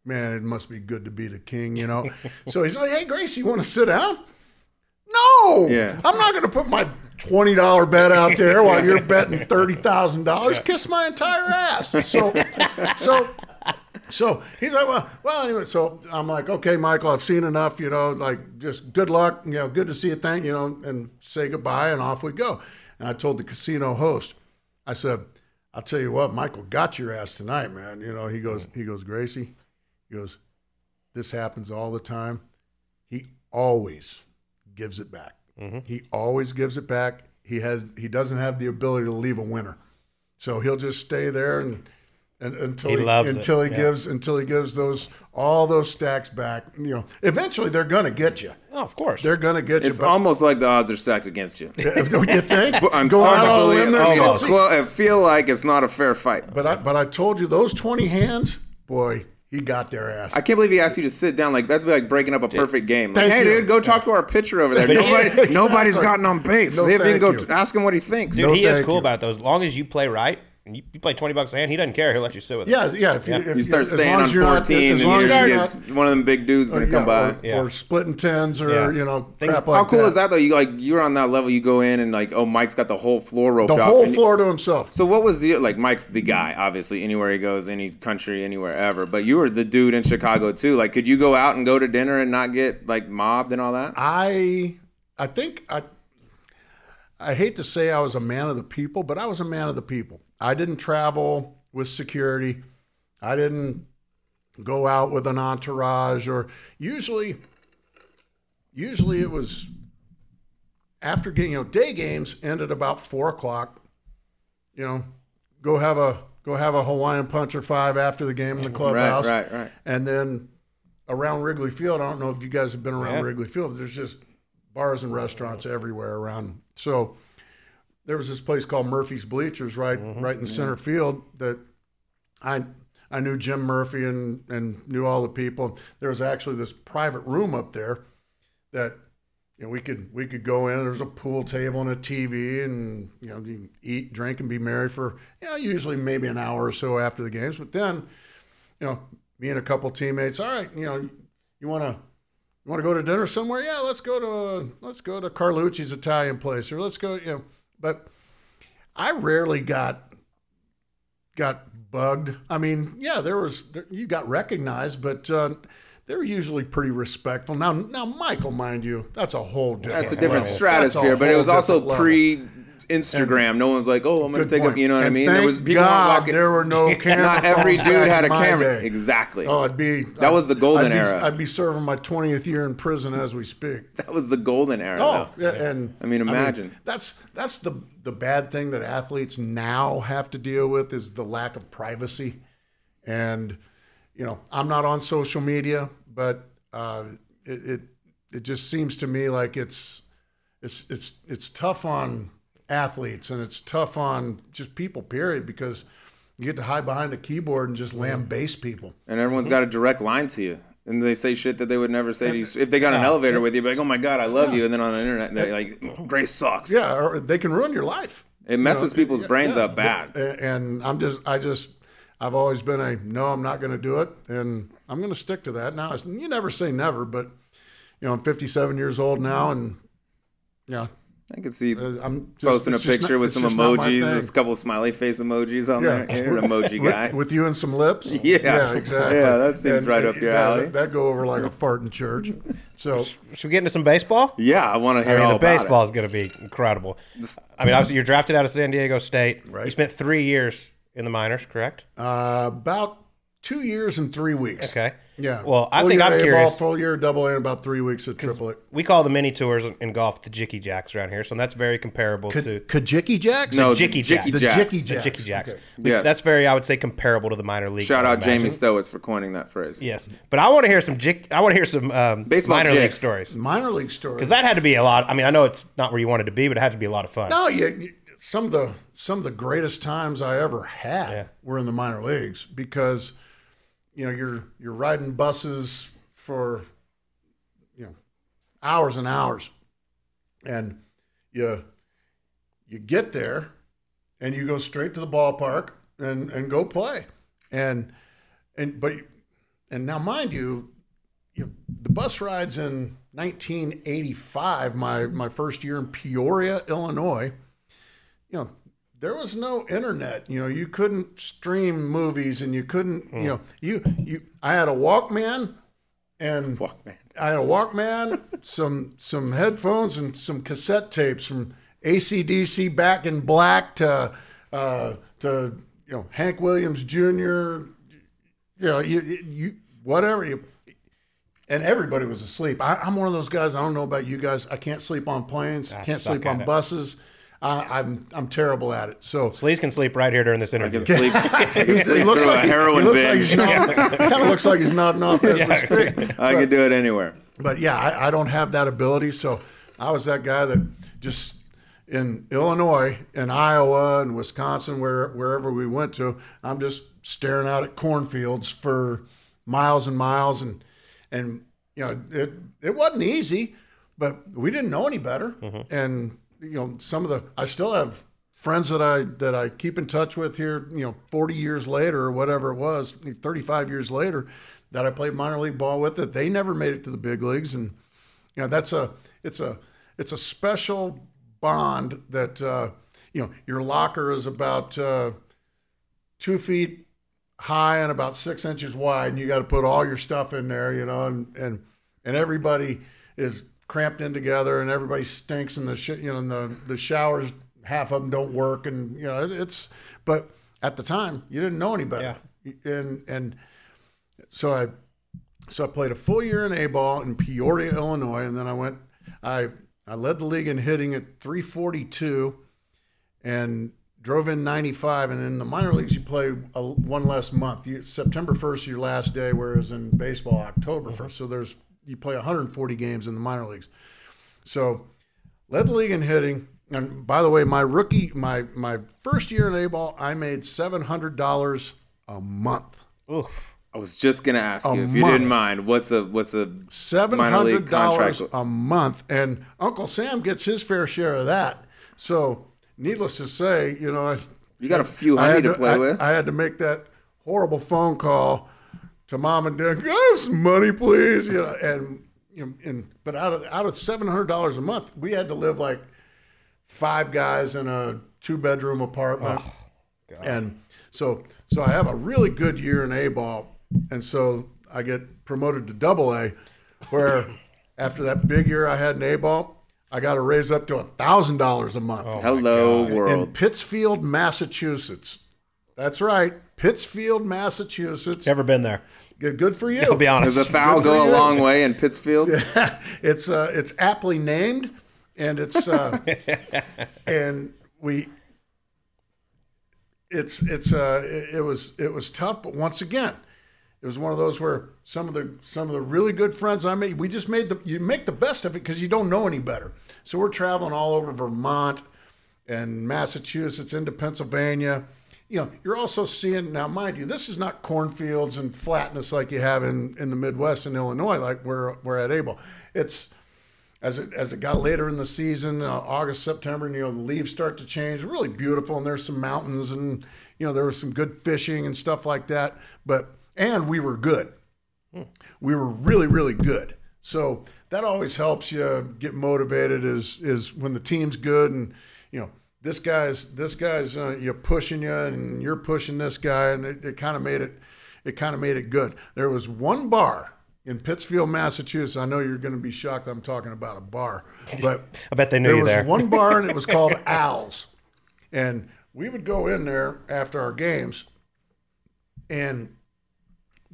man, it must be good to be the king, you know. so he's like, hey, Grace, you want to sit down? No, Yeah. I'm not going to put my twenty dollar bet out there while you're betting thirty thousand dollars. Kiss my entire ass. So, so So he's like, well, well, anyway. So I'm like, okay, Michael, I've seen enough. You know, like just good luck. You know, good to see you. Thank you know, and say goodbye, and off we go. And I told the casino host, I said, I'll tell you what, Michael got your ass tonight, man. You know, he goes, he goes, Gracie, he goes, this happens all the time. He always gives it back. Mm-hmm. He always gives it back. He has, he doesn't have the ability to leave a winner, so he'll just stay there and. And, until He he, loves it, he yeah. gives until he gives those all those stacks back. You know, eventually they're gonna get you. Oh, of course. They're gonna get It's you. But, almost like the odds are stacked against you. don't you think? I'm Going starting to out on a believe. limb I, mean, it's Scotty? clo- I feel like it's not a fair fight. But I but I told you those twenty hands, boy, he got their ass. I can't believe he asked you to sit down. Like that'd be like breaking up a perfect game. Like, Thank hey, you. dude, go talk to our pitcher over there. Nobody, Exactly. Nobody's gotten on base. No, See if you can go you. ask him what he thinks. Dude, No, he is cool you. about it though. As long as you play right and you, you play twenty bucks a hand, he doesn't care. He'll let you sit with it. yeah, yeah. If you, if You start staying on as you're not- 14, as and long you as you're not- one of them big dudes going to yeah, come by. or, Yeah. or splitting tens, or Yeah. you know, Things- crap How cool that. is that though? You like you're on that level. You go in and like, oh, Mike's got the whole floor roped The whole and- floor to himself. So what was the like? Mike's the guy, obviously, anywhere he goes, any country, anywhere ever. But you were the dude in Chicago too. Like, could you go out and go to dinner and not get like mobbed and all that? I I think I I hate to say I was a man of the people, but I was a man of the people. I didn't travel with security. I didn't go out with an entourage or usually usually it was after getting you know day games ended about four o'clock. You know, go have a go have a Hawaiian punch or five after the game in the clubhouse. right, right. right And then around Wrigley Field, I don't know if you guys have been around Yeah. Wrigley Field. There's just bars and restaurants everywhere around. So there was this place called Murphy's Bleachers right right in center field that I I knew Jim Murphy and and knew all the people. There was actually this private room up there that you know we could we could go in. There's a pool table and a TV, and you know you eat, drink, and be merry for you know usually maybe an hour or so after the games. But then you know me and a couple teammates. All right, you know you want to you want to go to dinner somewhere? Yeah, let's go to uh, let's go to Carlucci's Italian place, or let's go. You know, but I rarely got got bugged. I mean, yeah, there was you got recognized, but uh, they're usually pretty respectful. Now, now Michael, mind you, that's a whole different. That's a different level. stratosphere, a but it was also pre Instagram. No one's like, oh, I'm gonna take point. a, you know what I mean? There was people God walking. there were no camera. Not every dude had a camera. day. Exactly. Oh, I'd be. That was the golden I'd be, era. I'd be serving my twentieth year in prison as we speak. That was the golden era. Oh, yeah, and I mean, imagine. that's that's the the bad thing that athletes now have to deal with is the lack of privacy, and you know I'm not on social media, but uh, it, it it just seems to me like it's it's it's it's tough on athletes and it's tough on just people period because you get to hide behind a keyboard and just lambaste people. And everyone's got a direct line to you. And they say shit that they would never say to you. If they got an elevator with you, like, oh my God, I love you. And then on the internet, they're like, Grace sucks. Yeah, or they can ruin your life. It messes people's Yeah, brains yeah. up bad. And I'm just, I just, I've always been a no, I'm not going to do it, and I'm going to stick to that. Now, you never say never, but you know, I'm 57 years old now, and yeah, I can see uh, I'm just, posting a picture not- with some just not my emojis. a couple of smiley face emojis on Yeah. there. You're an emoji With- guy. with, you and some lips. Yeah. exactly. Yeah, that seems right up your that, alley. That go over like a fart in church. So Should we get into some baseball? yeah, I want to hear I mean, all the about baseball it. is going to be incredible. I mean, obviously, you're drafted out of San Diego State. Right. You spent three years in the minors, correct? uh, about two years and three weeks. Okay. Yeah. Well, I Full think year I'm A curious. Ball, full year double A, and about three weeks at triple A. We call the mini tours in golf the Jicky Jacks around here, so that's very comparable to Kajiki Jacks? No, Jicky the Jacks. Jicky The Jacks. Jicky the Jacks. Jicky Jacks. Okay. Yes. That's very, I would say, comparable to the minor league. Shout out would Jamie. Stowitz for coining that phrase. Yes, but I want to hear some jick. I want to hear some um, Baseball minor league stories Minor league stories. because that had to be a lot. I mean, I know it's not where you wanted to be, but it had to be a lot of fun. No, you, you- some of the some of the greatest times I ever had Yeah. were in the minor leagues because you know you're you're riding buses for you know hours and hours, and you you get there and you go straight to the ballpark and and go play, and and but and now mind you, you know, the bus rides in 1985, my my first year in Peoria, Illinois. You know, there was no internet. You know, you couldn't stream movies, and you couldn't. You know, you you. I had a Walkman, and Walkman. I had a Walkman, some some headphones, and some cassette tapes from ACDC Back in Black to uh, to you know Hank Williams Jr. You know, you you whatever you. And everybody was asleep. I, I'm one of those guys. I don't know about you guys. I can't sleep on planes. I can't sleep on it. buses. I, I'm I'm terrible at it. So Sleaze can sleep right here during this I interview. can sleep, I can he sleep looks through like a he- he heroin like binge. kind of looks like he's nodding off as we speak. I can do it anywhere. But yeah, I, I don't have that ability. So I was that guy that just in Illinois and Iowa and Wisconsin, where wherever we went to, I'm just staring out at cornfields for miles and miles, and and you know it it wasn't easy, but we didn't know any better, mm-hmm. and you know some of the I still have friends that I that I keep in touch with here, you know, 40 years later or whatever it was, 35 years later, that I played minor league ball with. That they never made it to the big leagues, and you know that's a it's a it's a special bond that uh, you know your locker is about uh, two feet high and about six inches wide, and you got to put all your stuff in there, you know, and and and everybody is cramped in together, and everybody stinks, and the sh- you know, and the the showers half of them don't work, and you know, it's but at the time you didn't know any better, yeah. and and so I so I played a full year in A ball in Peoria, Illinois, and then I went. I I led the league in hitting at 342, and drove in 95. And in the minor leagues, you play a, one less month. You, September 1st, your last day, whereas in baseball, October mm-hmm. 1st. So there's you play 140 games in the minor leagues. So led the league in hitting. And by the way, my rookie, my my first year in A ball, I made seven hundred dollars a month. Ooh. I was just gonna ask A you if you didn't mind. What's a what's a seven hundred dollars a month, and Uncle Sam gets his fair share of that. So, needless to say, you know, I, You got a few I honey had to play I, with. I had to make that horrible phone call to mom and dad. Can I have some money, please? You know, and you know, and but out of out of seven hundred dollars a month, we had to live like five guys in a two bedroom apartment, and so so I have a really good year in A ball, and so I get promoted to Double A, where after that big year I had in A ball. I got to raise up to a thousand dollars a month Hello world in. Pittsfield, Massachusetts. That's right, Pittsfield, Massachusetts. Never been there. Good, good for you. I'll be honest. Does a foul go a you. long way in Pittsfield? Yeah, it's uh, it's aptly named, and it's uh, and we. It's it's uh it, it was it was tough, but once again, it was one of those where some of the some of the really good friends I made, we just made the you make the best of it because you don't know any better. So we're traveling all over Vermont and Massachusetts into Pennsylvania. You know, you're also seeing now, mind you, this is not cornfields and flatness like you have in, in the Midwest and Illinois, like we're we're at Able. It's as it as it got later in the season, uh, August, September, and, you know, the leaves start to change. Really beautiful, and there's some mountains, and you know, there was some good fishing and stuff like that. But and we were good. We were really, really good. So that always helps you get motivated. Is is when the team's good, and you know, this guy's this guy's uh, you pushing you, and you're pushing this guy, and it, it kind of made it it kind of made it good. There was one bar in Pittsfield, Massachusetts. I know you're going to be shocked. I'm talking about a bar, but I bet they knew there you was there. one bar and it was called Al's, and we would go in there after our games, and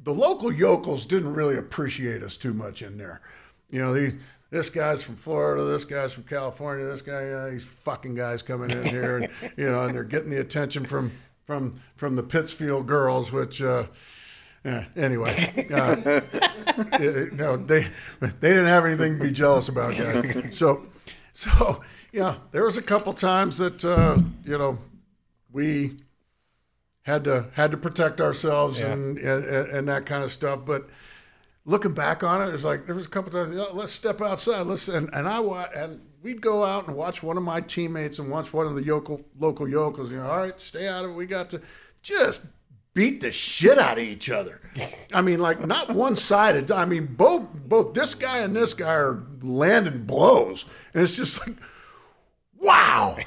the local yokels didn't really appreciate us too much in there. You know, these this guy's from Florida, this guy's from California, this guy, uh, these fucking guys coming in here, and you know, and they're getting the attention from from from the Pittsfield girls, which. Uh, yeah, anyway, uh, you know, they they didn't have anything to be jealous about, guys. So, so yeah, there was a couple times that uh, you know we had to had to protect ourselves and, and and that kind of stuff. But looking back on it, it's like there was a couple times. "Yeah, let's step outside. Let's and, and I and we'd go out and watch one of my teammates and watch one of the local local yokels. You know, all right, stay out of it. We got to just beat the shit out of each other. I mean, like not one sided. I mean, both both this guy and this guy are landing blows, and it's just like wow,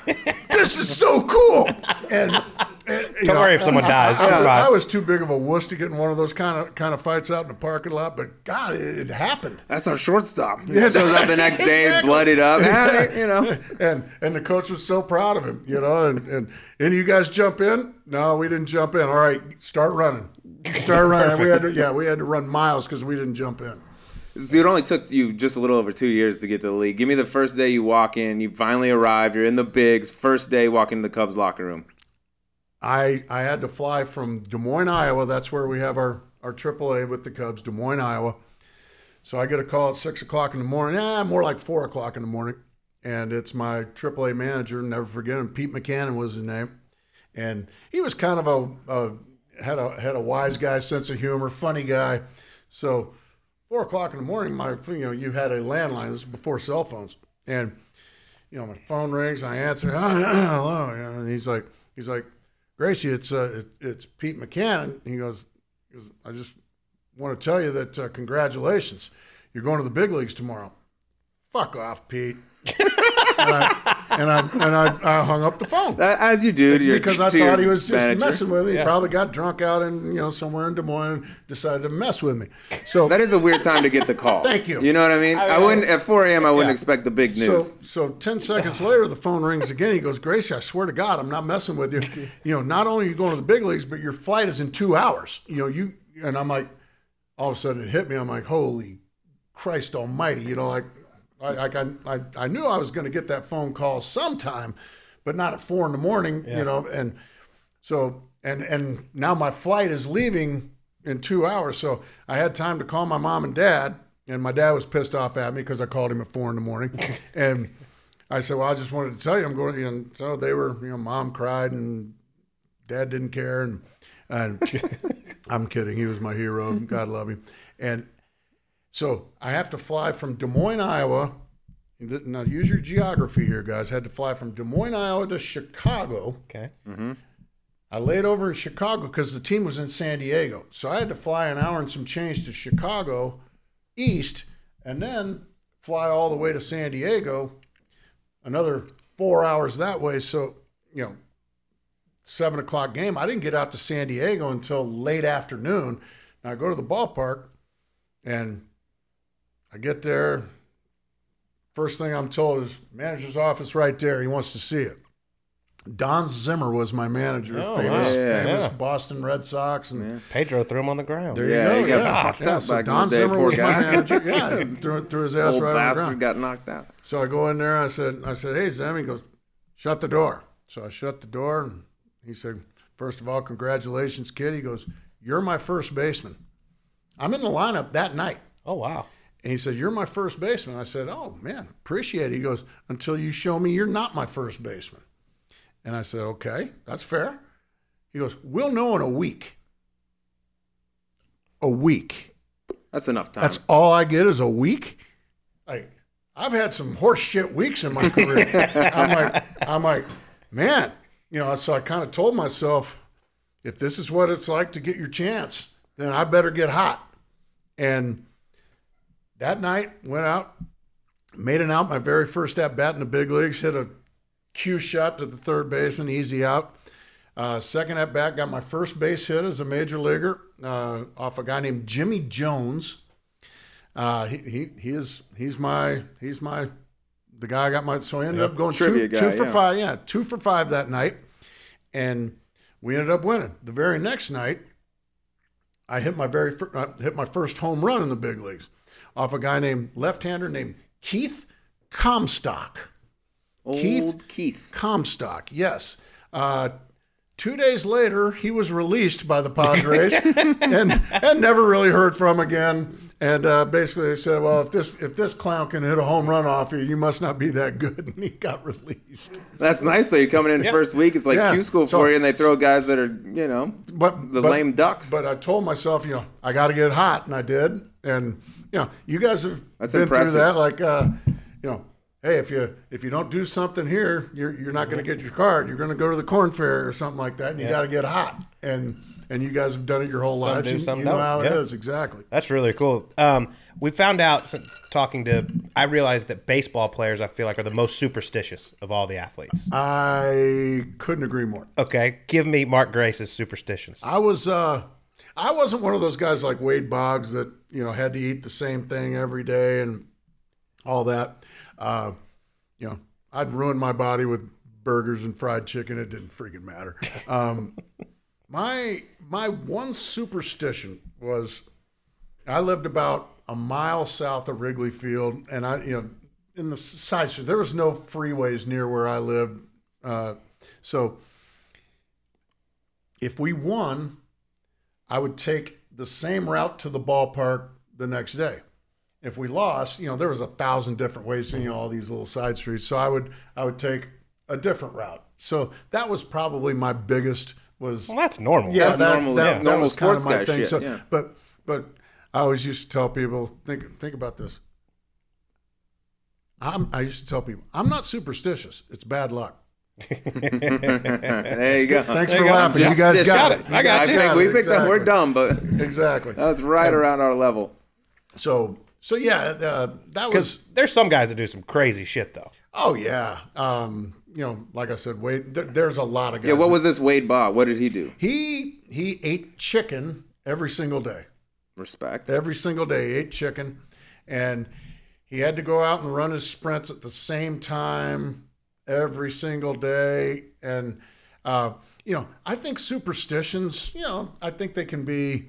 this is so cool. And, and, you Don't worry if someone dies. I, I, I was too big of a wuss to get in one of those kind of kind of fights out in the parking lot, but God, it, it happened. That's our shortstop. He Yes. shows up the next day, Exactly. blooded up. Yeah, you know. and and the coach was so proud of him, you know. And and and you guys jump in? No, we didn't jump in. All right, start running. Start running. we had to, yeah, we had to run miles because we didn't jump in. So it only took you just a little over two years to get to the league. Give me the first day you walk in. You finally arrive. You're in the bigs. First day walking in the Cubs locker room. I I had to fly from Des Moines, Iowa. That's where we have our our AAA with the Cubs, Des Moines, Iowa. So I get a call at six o'clock in the morning. Ah, more like four o'clock in the morning, and it's my AAA manager. Never forget him. Pete Mackanin was his name, and he was kind of a, a had a had a wise guy sense of humor, funny guy. So four o'clock in the morning, my you know you had a landline. This is before cell phones, and you know my phone rings. I answer, hello, and he's like he's like Gracie, it's uh, it, it's Pete Mackanin. He goes, he goes, I just want to tell you that uh, congratulations, you're going to the big leagues tomorrow. Fuck off, Pete. I and I and I, I hung up the phone As you do to your, because I to your thought he was just manager. messing with me. He probably got drunk out in you know somewhere in Des Moines, and decided to mess with me. So That is a weird time to get the call. Thank you. You know what I mean? I, wouldn't at 4 a.m. I wouldn't Yeah. expect the big news. so so 10 seconds later, the phone rings again. He goes, Gracie, I swear to God, I'm not messing with you. You know, not only are you going to the big leagues, but your flight is in two hours. You know, you, and I'm like, all of a sudden it hit me. I'm like, holy Christ almighty. You know, like, I, like I, I, I knew I was going to get that phone call sometime, but not at four in the morning, you know, and so, and, and now my flight is leaving in two hours. So I had time to call my mom and dad, and my dad was pissed off at me because I called him at four in the morning. and I said, well, I just wanted to tell you I'm going, and so they were, you know, mom cried and dad didn't care. And, and I'm kidding. He was my hero. God love him. And so I have to fly from Des Moines, Iowa. Now use your geography here, guys. I had to fly from Des Moines, Iowa to Chicago. Okay. Mm-hmm. I laid over in Chicago because the team was in San Diego. So I had to fly an hour and some change to Chicago east and then fly all the way to San Diego, another four hours that way. So, you know, seven o'clock game. I didn't get out to San Diego until late afternoon. Now I go to the ballpark and I get there. First thing I'm told is manager's office right there. He wants to see it. Don Zimmer was my manager, Oh, famous, wow. Yeah. famous Yeah. Boston Red Sox, and Pedro threw him on the ground. there Yeah, you he got yeah, fucked yeah. up So Don day, Zimmer poor was my manager. Yeah, threw, threw his ass Old right on the ground. got knocked out. So I go in there. I said, I said, hey Zim. He goes, shut the door. So I shut the door, and he said, first of all, congratulations, kid. He goes, you're my first baseman. I'm in the lineup that night. Oh wow. And he said, You're my first baseman. I said, Oh, man, appreciate it. He goes, Until you show me you're not my first baseman. And I said, Okay, that's fair. He goes, We'll know in a week. A week. That's enough time. That's all I get is a week? Like, I've had some horse shit weeks in my career. I'm like, I'm like, man, you know, so I kind of told myself, if this is what it's like to get your chance, then I better get hot. And that night went out, made an out my very first at bat in the big leagues, hit a cue shot to the third baseman, easy out. Uh, second at bat, got my first base hit as a major leaguer uh, off a guy named Jimmy Jones. Uh, he, he he is he's my he's my the guy I got my so I ended up going Trivia two, guy, two for yeah. five yeah two for five that night, and we ended up winning. The very next night, I hit my very fir- uh, hit my first home run in the big leagues off a guy named left-hander named Keith Comstock. Old Keith- Keith. Comstock, yes. Uh, two days later, he was released by the Padres and and never really heard from again. And uh, basically, they said, "Well, if this if this clown can hit a home run off you, you must not be that good." And he got released. That's nice though. You're coming in first week. It's like Yeah. Q school So- for you, and they throw guys that are, you know, But the but- lame ducks. But I told myself, you know, I got to get it hot, and I did. And you know, you guys have That's been impressive. through that. Like, uh, you know, hey, if you if you don't do something here, you're you're not going to get your card. You're going to go to the corn fair or something like that, and you got to get hot. And and you guys have done it your whole Some lives. do, you, some you know don't. how Yeah. it is exactly. That's really cool. Um, we found out since talking to. I realized that baseball players, I feel like, are the most superstitious of all the athletes. I couldn't agree more. Okay, give me Mark Grace's superstitions. I was uh I wasn't one of those guys like Wade Boggs that, you know, had to eat the same thing every day and all that. Uh, you know, I'd ruin my body with burgers and fried chicken. It didn't freaking matter. Um, my my one superstition was I lived about a mile south of Wrigley Field, and I, you know, in the side street, there was no freeways near where I lived. Uh, so if we won, I would take the same route to the ballpark the next day. If we lost, you know, there was a thousand different ways, you know, all these little side streets. So I would I would take a different route. So that was probably my biggest was Well, that's normal. yeah, That's that, normal- that, yeah. that normal was kind of my thing. shit, So, yeah. but but I always used to tell people think think about this. I'm, I used to tell people I'm not superstitious. It's bad luck. There you go. Thanks There for you go. laughing. You guys just- got it. it. I got I you. think we picked up. We're dumb, but Exactly. that's right around our level. So so yeah, uh, that was Because there's some guys that do some crazy shit though. oh yeah. Um, you know, like I said, Wade. There, there's a lot of guys. Yeah, what was this Wade Boggs? What did he do? he? He ate chicken every single day. Respect. every single day. He ate chicken, and he had to go out and run his sprints at the same time every single day. And uh, you know, I think superstitions. You know, I think they can be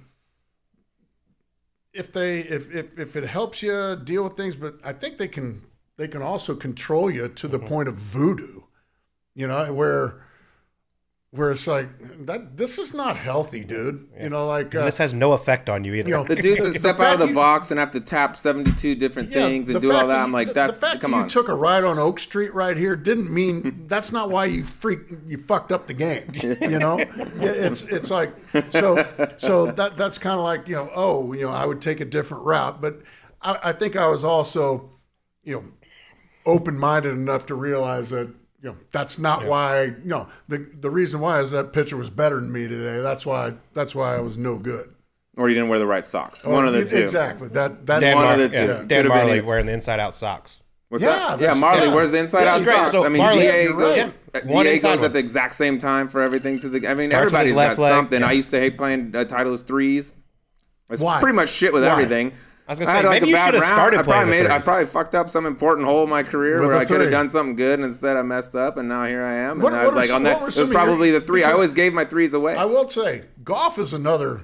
if they if if if it helps you deal with things, but I think they can they can also control you to the point of voodoo. You know, where where it's like that. This is not healthy, dude. You know, like uh, this has no effect on you either. you know, The dudes that step out of the you- box and have to tap 72 different things and do all fact that, I'm like, the, that's the fact come that on. you took a ride on Oak Street right here didn't mean that's not why you freak you fucked up the game. You know, Yeah, it's it's like so so that that's kind of like you know oh you know I would take a different route, but I, I think I was also you know open minded enough to realize that. You know, that's not why. You know, the the reason why is that pitcher was better than me today. That's why. That's why I was no good. or you didn't wear the right socks. One of the two. Exactly. That that Dan, One Mar- of the two. yeah, Dan Marley either. wearing the inside out socks. What's Yeah, that? Yeah, Marley, yeah. where's the inside This out great. socks? So I mean, Marley- DA goes, right. One DA goes one. at the exact same time for everything to the. I mean, Starts with everybody's his got leg, something. yeah. I used to hate playing uh, Titleist threes. It's Why? pretty much shit with Why? everything. I was gonna say, had like maybe a you should have started I playing probably the made. I probably fucked up some important hole in my career With where I could have done something good, and instead I messed up, and now here I am. And What- I was are like some- on what that. were It some was of your- probably the three. I always gave my threes away. I will say, golf is another.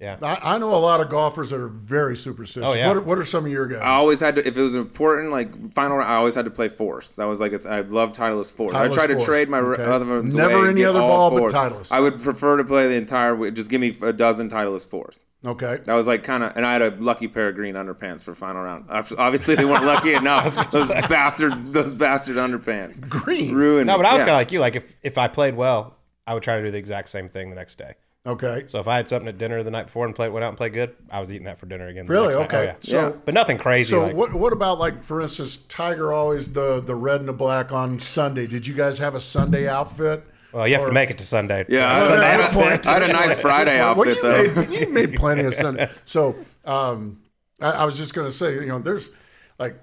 Yeah. I, I know a lot of golfers that are very superstitious. Oh, yeah. What are, what are some of your guys? I always had to, if it was important, like final round, I always had to play fours. That was like, a, I love Titleist fours. I Titleist tried to fours. trade my r Okay. other ones Never away and any other all ball but. Titleist. I would prefer to play the entire, week. just give me a dozen Titleist fours. okay. That was like kind of, and I had a lucky pair of green underpants for final round. Obviously, they weren't lucky enough. Those bastard, those bastard underpants. Green. Ruined. No, but I was Yeah. kind of like you. Like if if I played well, I would try to do the exact same thing the next day. Okay. So if I had something at dinner the night before and played went out and played good, I was eating that for dinner again. the Really? next night. Okay. Oh, yeah. So, Yeah. But nothing crazy. so like, what? What about like, for instance, Tiger always the the red and the black on Sunday. Did you guys have a Sunday outfit? well, you have or- to make it to Sunday. Yeah, I, Well, had, I at had a- point- I had a nice Friday Well, outfit you though. Made, you made plenty of Sunday. So um, I, I was just going to say, you know, there's like,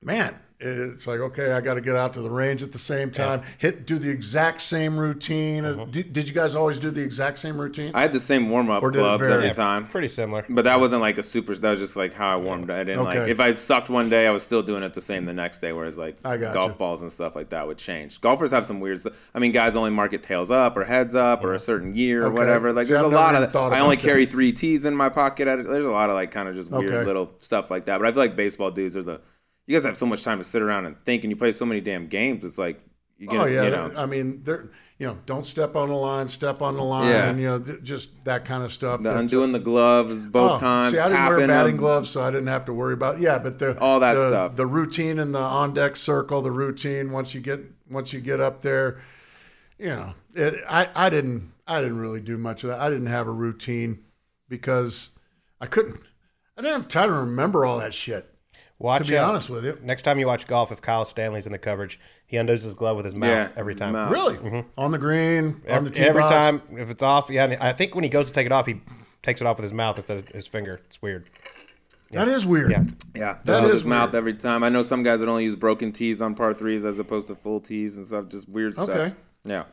man, it's like okay, I got to get out to the range at the same time. Hit do the exact same routine. as uh-huh. Did, did you guys always do the exact same routine? I had the same warm up Or clubs every Yeah, time. Pretty similar. But that wasn't like a super. That was just like how I warmed. Up i didn't like if I sucked one day, I was still doing it the same the next day. Whereas like I gotcha. golf balls and stuff like that would change. Golfers have some weird. stuff. I mean, guys only market tails up or heads up or a certain year or whatever. Like See, there's I've a lot of. I only about that. carry three tees in my pocket. There's a lot of like kind of just weird Okay. little stuff like that. But I feel like baseball dudes are the. You guys have so much time to sit around and think, and you play so many damn games. It's like you get. oh yeah, You know, I mean, there. You know, don't step on the line. Step on the line. Yeah. You know, th- just that kind of stuff. the undoing the gloves both Oh, times. See, I didn't wear batting them. gloves, so I didn't have to worry about. Yeah, but the All that the- stuff. the routine in the on deck circle, the routine once you get once you get up there, you know, it, I I didn't I didn't really do much of that. I didn't have a routine because I couldn't. I didn't have time to remember all that shit. Watch. To be uh, honest with you, next time you watch golf, if Kyle Stanley's in the coverage, he undoes his glove with his mouth Yeah, every time. mouth. really on the green, on the tee Mm-hmm. Every box. time, if it's off, yeah. I think when he goes to take it off, he takes it off with his mouth instead of his finger. It's weird. That is weird. Yeah. Yeah, That that is is his mouth every time. I know some guys that only use broken tees on par threes as opposed to full tees and stuff. Just weird stuff. Okay. Yeah.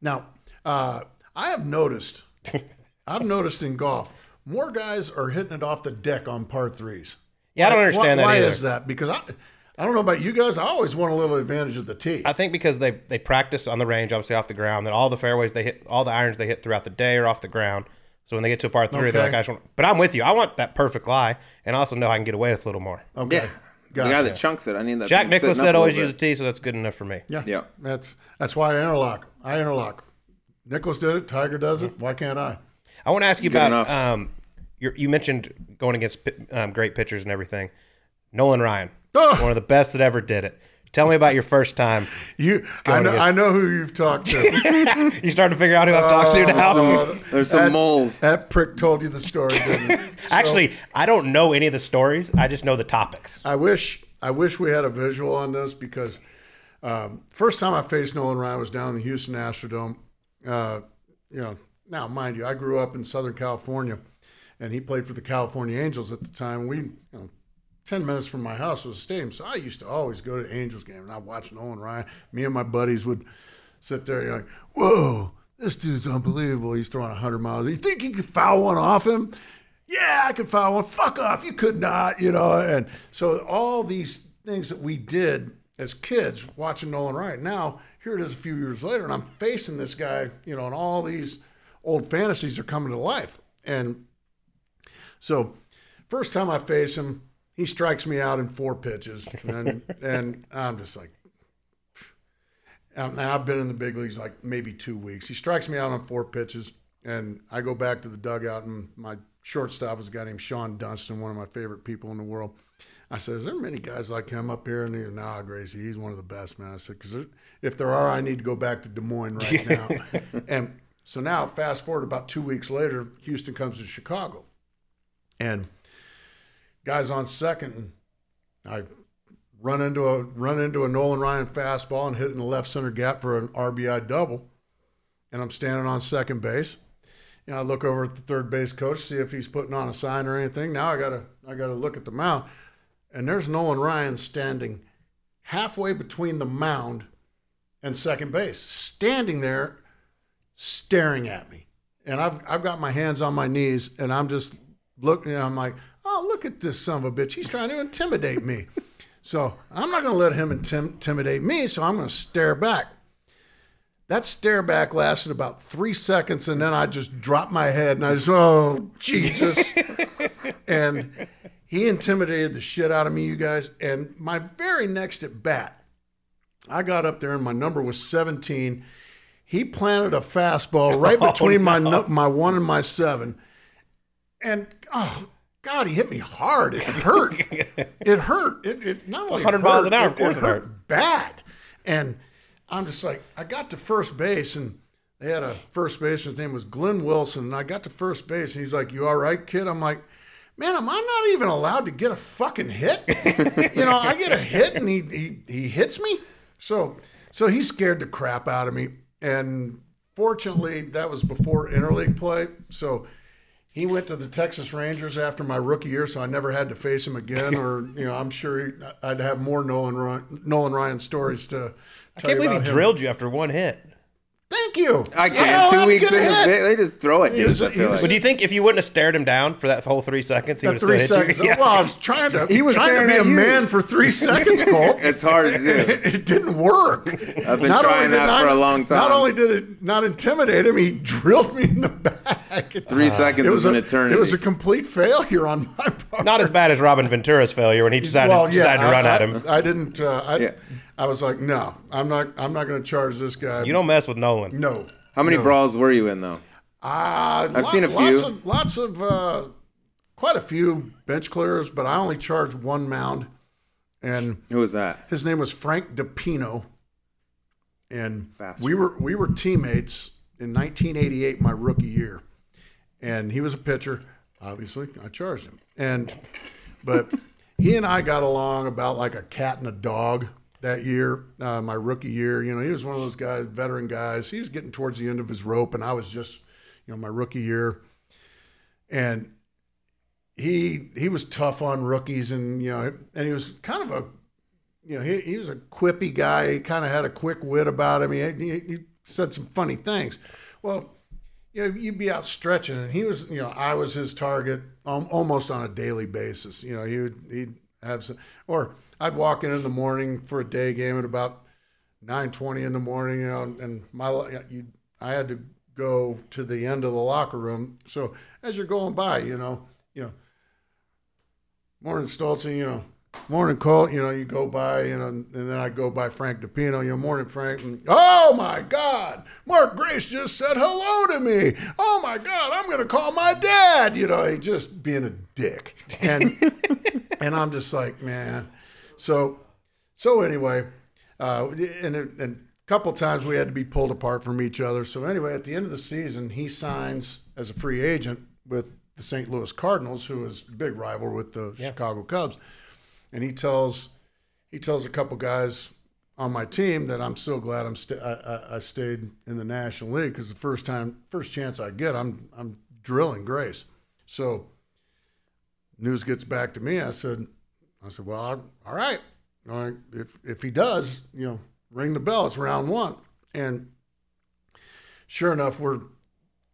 Now, uh, I have noticed, I've noticed in golf, more guys are hitting it off the deck on par threes. Yeah, I don't understand why, that either. Why is that? Because I, I don't know about you guys. I always want a little advantage of the tee. I think because they they practice on the range, obviously off the ground, that all the fairways they hit, all the irons they hit throughout the day are off the ground. So when they get to a par three, they're like, I just want. But I'm with you. I want that perfect lie, and I also know I can get away with a little more. okay. Yeah. The guy that chunks it. I need that. Jack thing Nicklaus said always use a tee, so that's good enough for me. Yeah. Yeah. That's that's why I interlock. I interlock. Nicklaus did it. Tiger does it. Why can't I? I want to ask you Good about. enough. Um, your, you mentioned going against um, great pitchers and everything. Nolan Ryan, Ugh. one of the best that ever did it. Tell me about your first time. You, I know, against- I know who you've talked to. You starting to figure out who I've talked to now. So, There's some that- moles. That prick told you the story, didn't he? Actually, I don't know any of the stories. I just know the topics. I wish I wish we had a visual on this because um, first time I faced Nolan Ryan was down in the Houston Astrodome. Uh, you know, now mind you, I grew up in Southern California, and he played for the California Angels at the time. We, you know, ten minutes from my house was a stadium, so I used to always go to Angels game and I watched Nolan Ryan. Me and my buddies would sit there, you're like, whoa. This dude's unbelievable. He's throwing 100 miles. You think you could foul one off him? yeah, I could foul one. Fuck off. You could not, you know. And so all these things that we did as kids watching Nolan Ryan. Now, here it is a few years later, and I'm facing this guy, you know, and all these old fantasies are coming to life. And so, first time I face him, he strikes me out in four pitches. And, and I'm just like, and I've been in the big leagues like maybe two weeks. He strikes me out on four pitches, and I go back to the dugout, and my shortstop is a guy named Shawon Dunston, one of my favorite people in the world. I said, "Is there many guys like him up here?" And he goes, "Nah, Gracie, he's one of the best, man." I said, "Because if there are, I need to go back to Des Moines right now." and so now, fast forward about two weeks later, Houston comes to Chicago, and guys on second, I run into a run into a Nolan Ryan fastball and hit in the left center gap for an RBI double. And I'm standing on second base. And I look over at the third base coach, see if he's putting on a sign or anything. Now I gotta I gotta look at the mound. And there's Nolan Ryan standing halfway between the mound and second base, standing there staring at me. And I've I've got my hands on my knees and I'm just looking and I'm like, oh look at this son of a bitch. He's trying to intimidate me. So I'm not going to let him intim- intimidate me. So I'm going to stare back. That stare back lasted about three seconds, and then I just dropped my head and I just, oh Jesus! and he intimidated the shit out of me, you guys. And my very next at bat, I got up there and my number was 17. He planted a fastball right oh, between my my one and my seven, and oh God, he hit me hard. It hurt. it hurt. It, it not only 100 miles an hour, it- of course it it hurt bad. And I'm just like, I got to first base, and they had a first baseman. His name was Glenn Wilson. And I got to first base, and he's like, "You all right, kid?" I'm like, "Man, am I not even allowed to get a fucking hit? you know, I get a hit, and he he he hits me. So so he scared the crap out of me. And fortunately, that was before interleague play. So he went to the Texas Rangers after my rookie year, so I never had to face him again. Or you know, I'm sure he, I'd have more Nolan Ryan, Nolan Ryan stories to. I can't believe he drilled you after one hit. Thank you. I can't. Two weeks in, gonna the hit. they just throw it, He dude. was- I feel was- But do you think if you wouldn't have stared him down for that whole three seconds, he would have three still hit seconds. you? Yeah. Well, I was trying to. He was trying to be a you. man for three seconds, Colt. It's hard to do. it didn't work. I've been Not trying that not- for a long time. Not only did it not intimidate him, he drilled me in the back. Three seconds was an a, eternity. It was a complete failure on my part. Not as bad as Robin Ventura's failure when he decided, well, yeah, decided to run I, at him. I, didn't. Uh, I, Yeah. I was like, no, I'm not. I'm not going to charge this guy. You don't mess with Nolan. No. How many no. brawls were you in though? Uh, I've seen a Lots few. of, lots of, uh, quite a few bench clears, but I only charged one mound, and Who was that? his name was Frank DiPino, and Bastard. we were we were teammates in 1988, my rookie year, and he was a pitcher. Obviously, I charged him, and but he and I got along about like a cat and a dog that year, uh, my rookie year. You know, he was one of those guys, veteran guys. He was getting towards the end of his rope, and I was just, you know, my rookie year. And he he was tough on rookies, and you know, and he was kind of a, you know, he, he was a quippy guy. He kind of had a quick wit about him. He, he, he said some funny things. Well, you know, you'd be out stretching, and he was, you know, I was his target um, almost on a daily basis. You know, he would he'd have some, or I'd walk in in the morning for a day game at about nine twenty in the morning, you know, and my you, I had to go to the end of the locker room. So as you're going by, you know, you know, morning Stoltzen, you know, morning Colt, you know, you go by, you know, and then I go by Frank DiPino, you know, morning Frank, and oh my God, Mark Grace just said hello to me. Oh my God, I'm gonna call my dad. You know, he just being a dick, and and I'm just like, man. So, so anyway, uh, and and a couple times we had to be pulled apart from each other. So anyway, at the end of the season, he signs as a free agent with the St. Louis Cardinals, who is a big rival with the Chicago Cubs, and he tells he tells a couple guys on my team that I'm so glad I'm st- I, I, I stayed in the National League because the first time first chance I get, I'm I'm drilling Grace. So news gets back to me. I said, I said, well, I- all right. If if he does, you know, ring the bell. It's round one, and sure enough, we're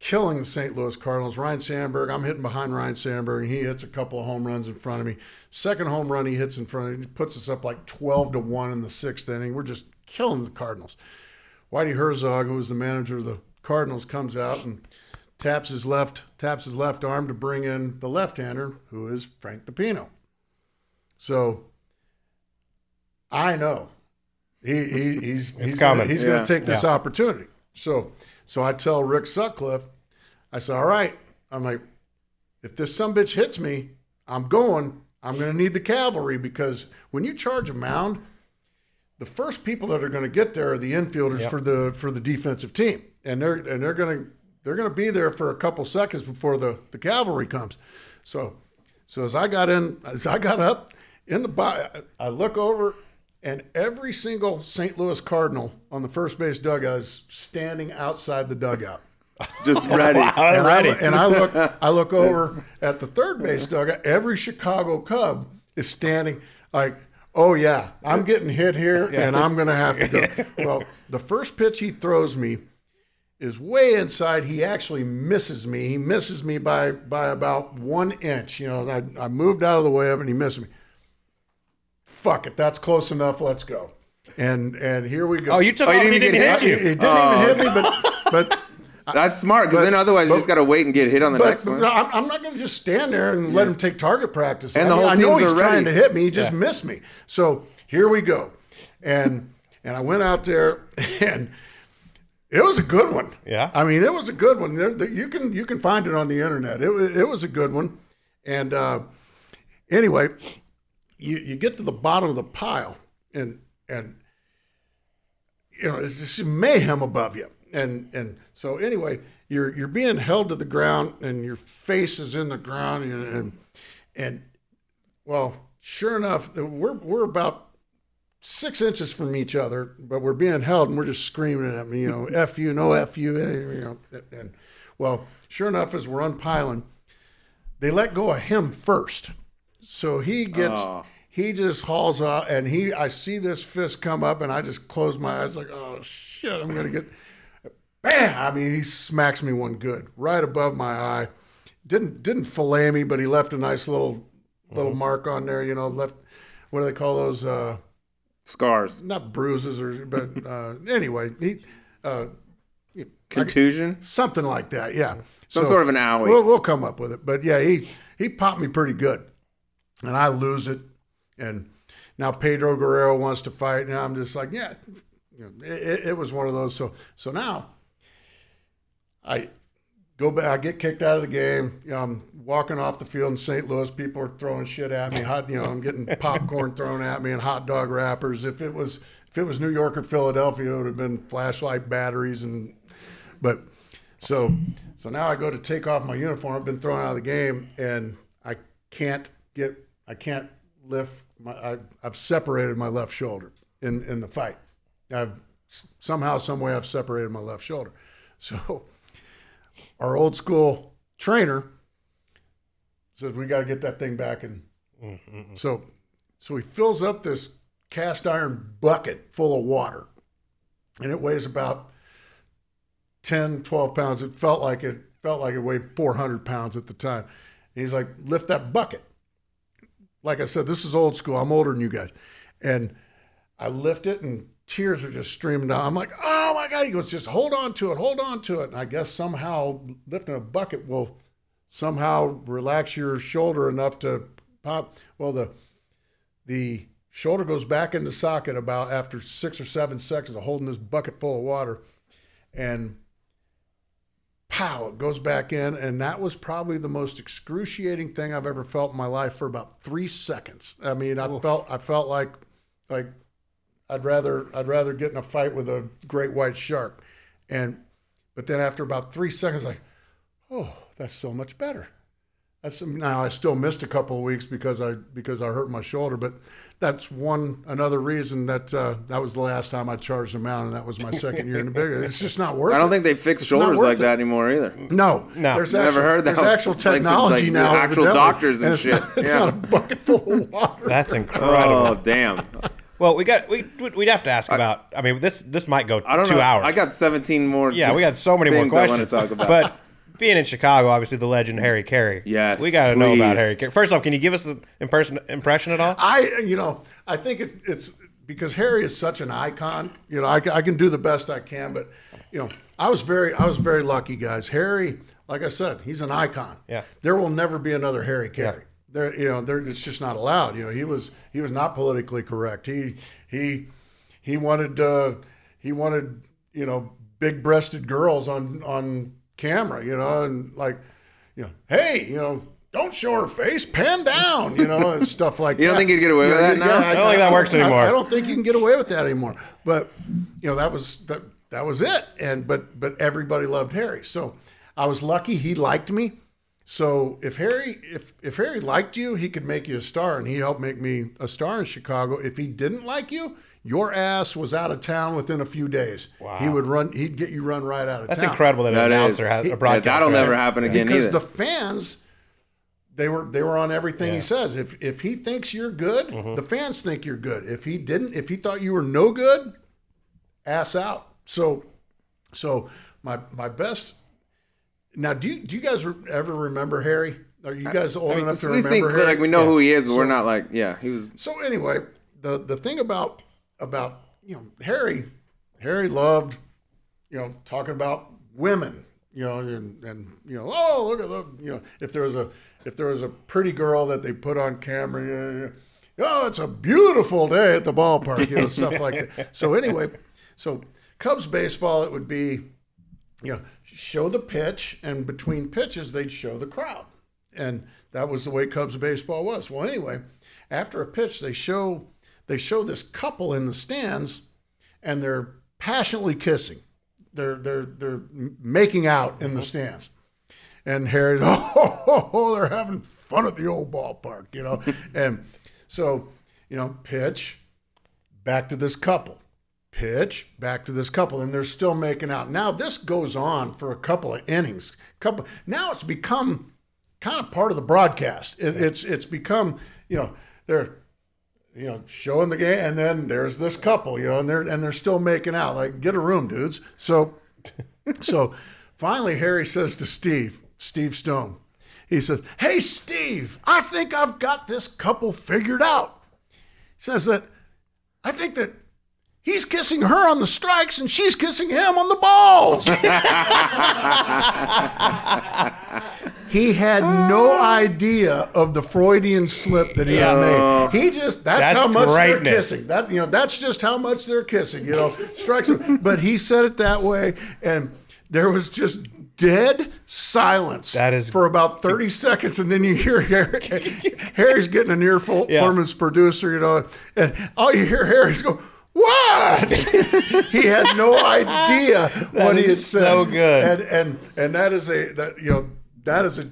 killing the St. Louis Cardinals. Ryne Sandberg, I'm hitting behind Ryne Sandberg, and he hits a couple of home runs in front of me. Second home run he hits in front of me, puts us up like 12 to one in the sixth inning. We're just killing the Cardinals. Whitey Herzog, who was the manager of the Cardinals, comes out and taps his left taps his left arm to bring in the left-hander, who is Frank DiPino. So I know he, he he's he's coming. Gonna, he's Yeah. going to take this Yeah. opportunity. So so I tell Rick Sutcliffe, I said, all right. I'm like, if this some bitch hits me, I'm going. I'm going to need the cavalry because when you charge a mound, the first people that are going to get there are the infielders Yep. for the for the defensive team, and they're and they're going to they're going to be there for a couple seconds before the the cavalry comes. So so as I got in, as I got up in the bo- I look over, and every single St. Louis Cardinal on the first base dugout is standing outside the dugout. Just ready. I'm And ready. I, and I look, I look over at the third base dugout. Every Chicago Cub is standing like, oh yeah, I'm getting hit here, and I'm gonna have to go. Well, the first pitch he throws me is way inside. He actually misses me. He misses me by by about one inch. You know, I, I moved out of the way of it, and he missed me. Fuck it, that's close enough. Let's go. And and here we go. Oh, you took Oh, off. you He didn't didn't get hit hit? you. He didn't even hit me, but but That's smart because then otherwise you just got to wait and get hit on the But next one. I'm, I'm not going to just stand there and let him take target practice. And I the mean, whole I know he's are trying to hit me. He just missed me. So here we go, and and I went out there and. It was a good one. Yeah. I mean, it was a good one. There, there- you can you can find it on the internet. It was it was a good one. And uh, anyway, you you get to the bottom of the pile, and and you know it's just mayhem above you. And and so anyway, you're you're being held to the ground, and your face is in the ground, and and, and well, sure enough, we're we're about six inches from each other, but we're being held and we're just screaming at me, you know, F you, no F you, eh, you know. And well, sure enough, as we're unpiling, they let go of him first. So he gets, Oh. he just hauls out and he, I see this fist come up and I just close my eyes like, oh shit, I'm going to get, bam. I mean, he smacks me one good right above my eye. Didn't, didn't fillet me, but he left a nice little, little mark on there, you know, left, what do they call those? Uh, Scars. not bruises or but uh, anyway he uh, Contusion. something like that yeah Some sort of an owie. we'll, we'll come up with it but yeah he he popped me pretty good and I lose it and now Pedro Guerrero wants to fight and I'm just like yeah you know, it, it- was one of those so so now I go back I get kicked out of the game you know, I'm walking off the field in St. Louis people are throwing shit at me hot you know I'm getting popcorn thrown at me and hot dog wrappers if it was if it was New York or Philadelphia it would have been flashlight batteries and but so so now I go to take off my uniform. I've been thrown out of the game, and I can't get I can't lift my. I, I've separated my left shoulder in in the fight. I've somehow, some way, I've separated my left shoulder. So, our old school trainer says we got to get that thing back and so so he fills up this cast iron bucket full of water and it weighs about 10 12 pounds it felt like it felt like it weighed 400 pounds at the time and he's like lift that bucket like i said this is old school. I'm older than you guys. And i lift it and tears are just streaming down. I'm like oh my god. He goes just hold on to it hold on to it. And i guess somehow lifting a bucket will somehow relax your shoulder enough to pop. Well the the shoulder goes back into socket about after six or seven seconds of holding this bucket full of water. And pow it goes back in. And that was probably the most excruciating thing i've ever felt in my life for about three seconds. I mean i felt i felt like like i'd rather i'd rather get in a fight with a great white shark. And but then after about three seconds like oh that's so much better. That's now I still missed a couple of weeks because I because I hurt my shoulder, but that's one another reason that uh, that was the last time I charged a mount, and that was my second year in the big. It's just not worth. I don't it. think they fix It's shoulders like it. that anymore either. No, No. There's Never actual, heard that. There's actual It's like some, technology like, now. actual doctors and it's shit. Not, it's Yeah. not a bucket full of water. That's incredible. Oh damn! Well, we got we we'd have to ask about. I mean, this this might go I don't two know. hours. I got 17 more. yeah, we got so many more things I want to talk about. But being in Chicago, obviously the legend Harry Caray. Yes, we got to know about. Harry Caray. First off, can you give us an impression impression at all? I, you know, I think it, it's because Harry is such an icon. You know, I, I can do the best I can, but you know, I was very, I was very lucky, guys. Harry, like I said, he's an icon. Yeah. There will never be another Harry Caray. Yeah. There, you know, there, it's just not allowed. You know, he was, he was not politically correct. He, he, he wanted, uh, he wanted, you know, big-breasted girls on on camera. You know, and like, you know, hey, you know. Don't show her face, pan down, you know, and stuff like that. You don't think you'd get away with that now? I don't think that works I- anymore. I don't think you can get away with that anymore. But you know that was that that was it. And but but everybody loved Harry. So I was lucky he liked me. So if Harry if if Harry liked you, he could make you a star, and he helped make me a star in Chicago. If he didn't like you, your ass was out of town within a few days. Wow. He would run. He'd get you run right out of That's town. That's incredible that, That an is. announcer has He- a yeah, broadcaster. that'll never happen again because either. the fans they were they were on everything Yeah. he says if if he thinks you're good Mm-hmm. the fans think you're good if he didn't if he thought you were no good ass out so so my my best now do you do you guys ever remember harry are you guys old enough to we remember think harry? like we know who he is, but we're not like yeah. He was So anyway, the the thing about about you know Harry, Harry loved you know talking about women, you know, and, and you know, oh look at the you know if there was a if there was a pretty girl that they put on camera, you know, you know, oh it's a beautiful day at the ballpark, you know, stuff like that. So anyway, so Cubs baseball it would be you know, show the pitch, and between pitches, they'd show the crowd. And that was the way Cubs baseball was. Well, anyway, after a pitch, they show they show this couple in the stands, and they're passionately kissing. They're they're they're making out in the mm-hmm. stands. And Harry, oh, they're having fun at the old ballpark, you know. and so, you know, pitch, back to this couple pitch back to this couple and they're still making out now this goes on for a couple of innings couple now it's become kind of part of the broadcast it, it's it's become you know they're you know showing the game and then there's this couple you know and they're and they're still making out like get a room dudes so so finally harry says to steve steve stone he says hey steve i think i've got this couple figured out he says that i think that He's kissing her on the strikes and she's kissing him on the balls. he had no ah. idea of the Freudian slip that he had made. He just that's, That's how much they're kissing. That you know, that's just how much they're kissing, you know. Strikes him. but he said it that way and there was just dead silence That is- for about 30 seconds and then you hear Harry, Harry's getting an earful Yeah. from his producer, you know, and all you hear Harry's go, what? he had no idea what he had said. so good. And and and that is a that you know that is a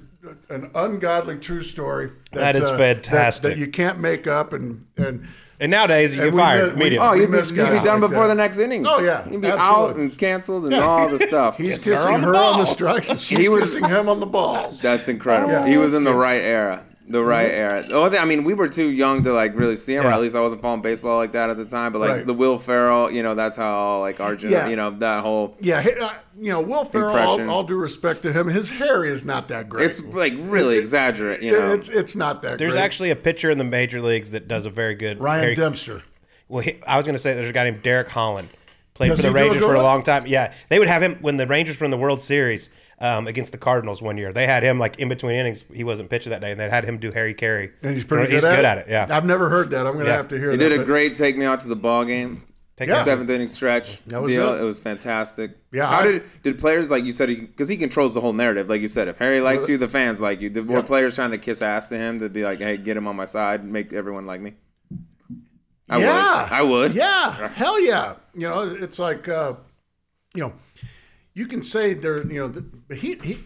an ungodly true story. That is uh, that- fantastic. That, you can't make up and and And nowadays you And get fired immediately. Oh, you'd be, you'd be done like before that. the next inning. Oh, yeah, you'd be absolutely. out and canceled and all the stuff. he's Kissing her on the her on the strikes and she's He was- kissing him on the balls. That's incredible. Yeah. he was in the right era. The right era. The only thing, I mean, we were too young to like really see him, or at least I wasn't following baseball like that at the time. But like Right. the Will Ferrell, you know, that's how like Arjun, Yeah. you know, that whole. Yeah, he- uh, you know, Will Ferrell. All, all due respect to him, his hair is not that great. It's like really It- exaggerate, you know. It's it's not that. There's great. actually a pitcher in the major leagues that does a very good Ryan Harry- Dempster. Well, he, I was going to say there's a guy named Derek Holland. Played Does for the he do a Rangers for a long time. Yeah, they would have him when the Rangers were in the World Series um, against the Cardinals one year. They had him like in between innings. He wasn't pitching that day, and they had him do Harry Caray. And he's pretty He's good, good at, at it. Yeah. I've never heard that. I'm going to Yeah. have to hear he that. did a but- great take me out to the ball game. Take Yeah. Seventh inning stretch That was deal. it. It. was fantastic. Yeah, How I- did did players like you said because he, controls the whole narrative? Like you said, if Harry likes you, the fans like you. Did, were Yeah. players trying to kiss ass to him to be like, hey, get him on my side, make everyone like me? I yeah, would. I would. Yeah, hell yeah. You know, it's like, uh, you know, you can say there. You know, the, he he.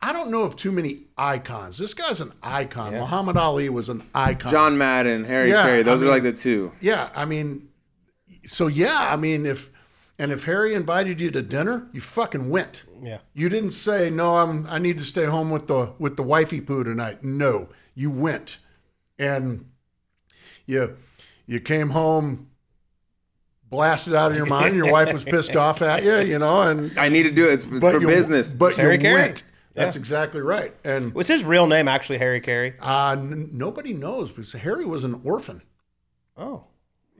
I don't know of too many icons. This guy's an icon. Muhammad Ali was an icon. John Madden, Harry Yeah, Caray, those I are like the two. Yeah, I mean, so yeah, I mean, if and if Harry invited you to dinner, you fucking went. Yeah. You didn't say no. I'm. I need to stay home with the with the wifey poo tonight. No, you went, and you you came home blasted out of your mind. and Your wife was pissed off at you, you know, and I need to do it. It's, it's for you, business. But Harry you Caray. went. That's exactly right. And Was his real name actually Harry Caray? uh, n- nobody knows because Harry was an orphan. Oh,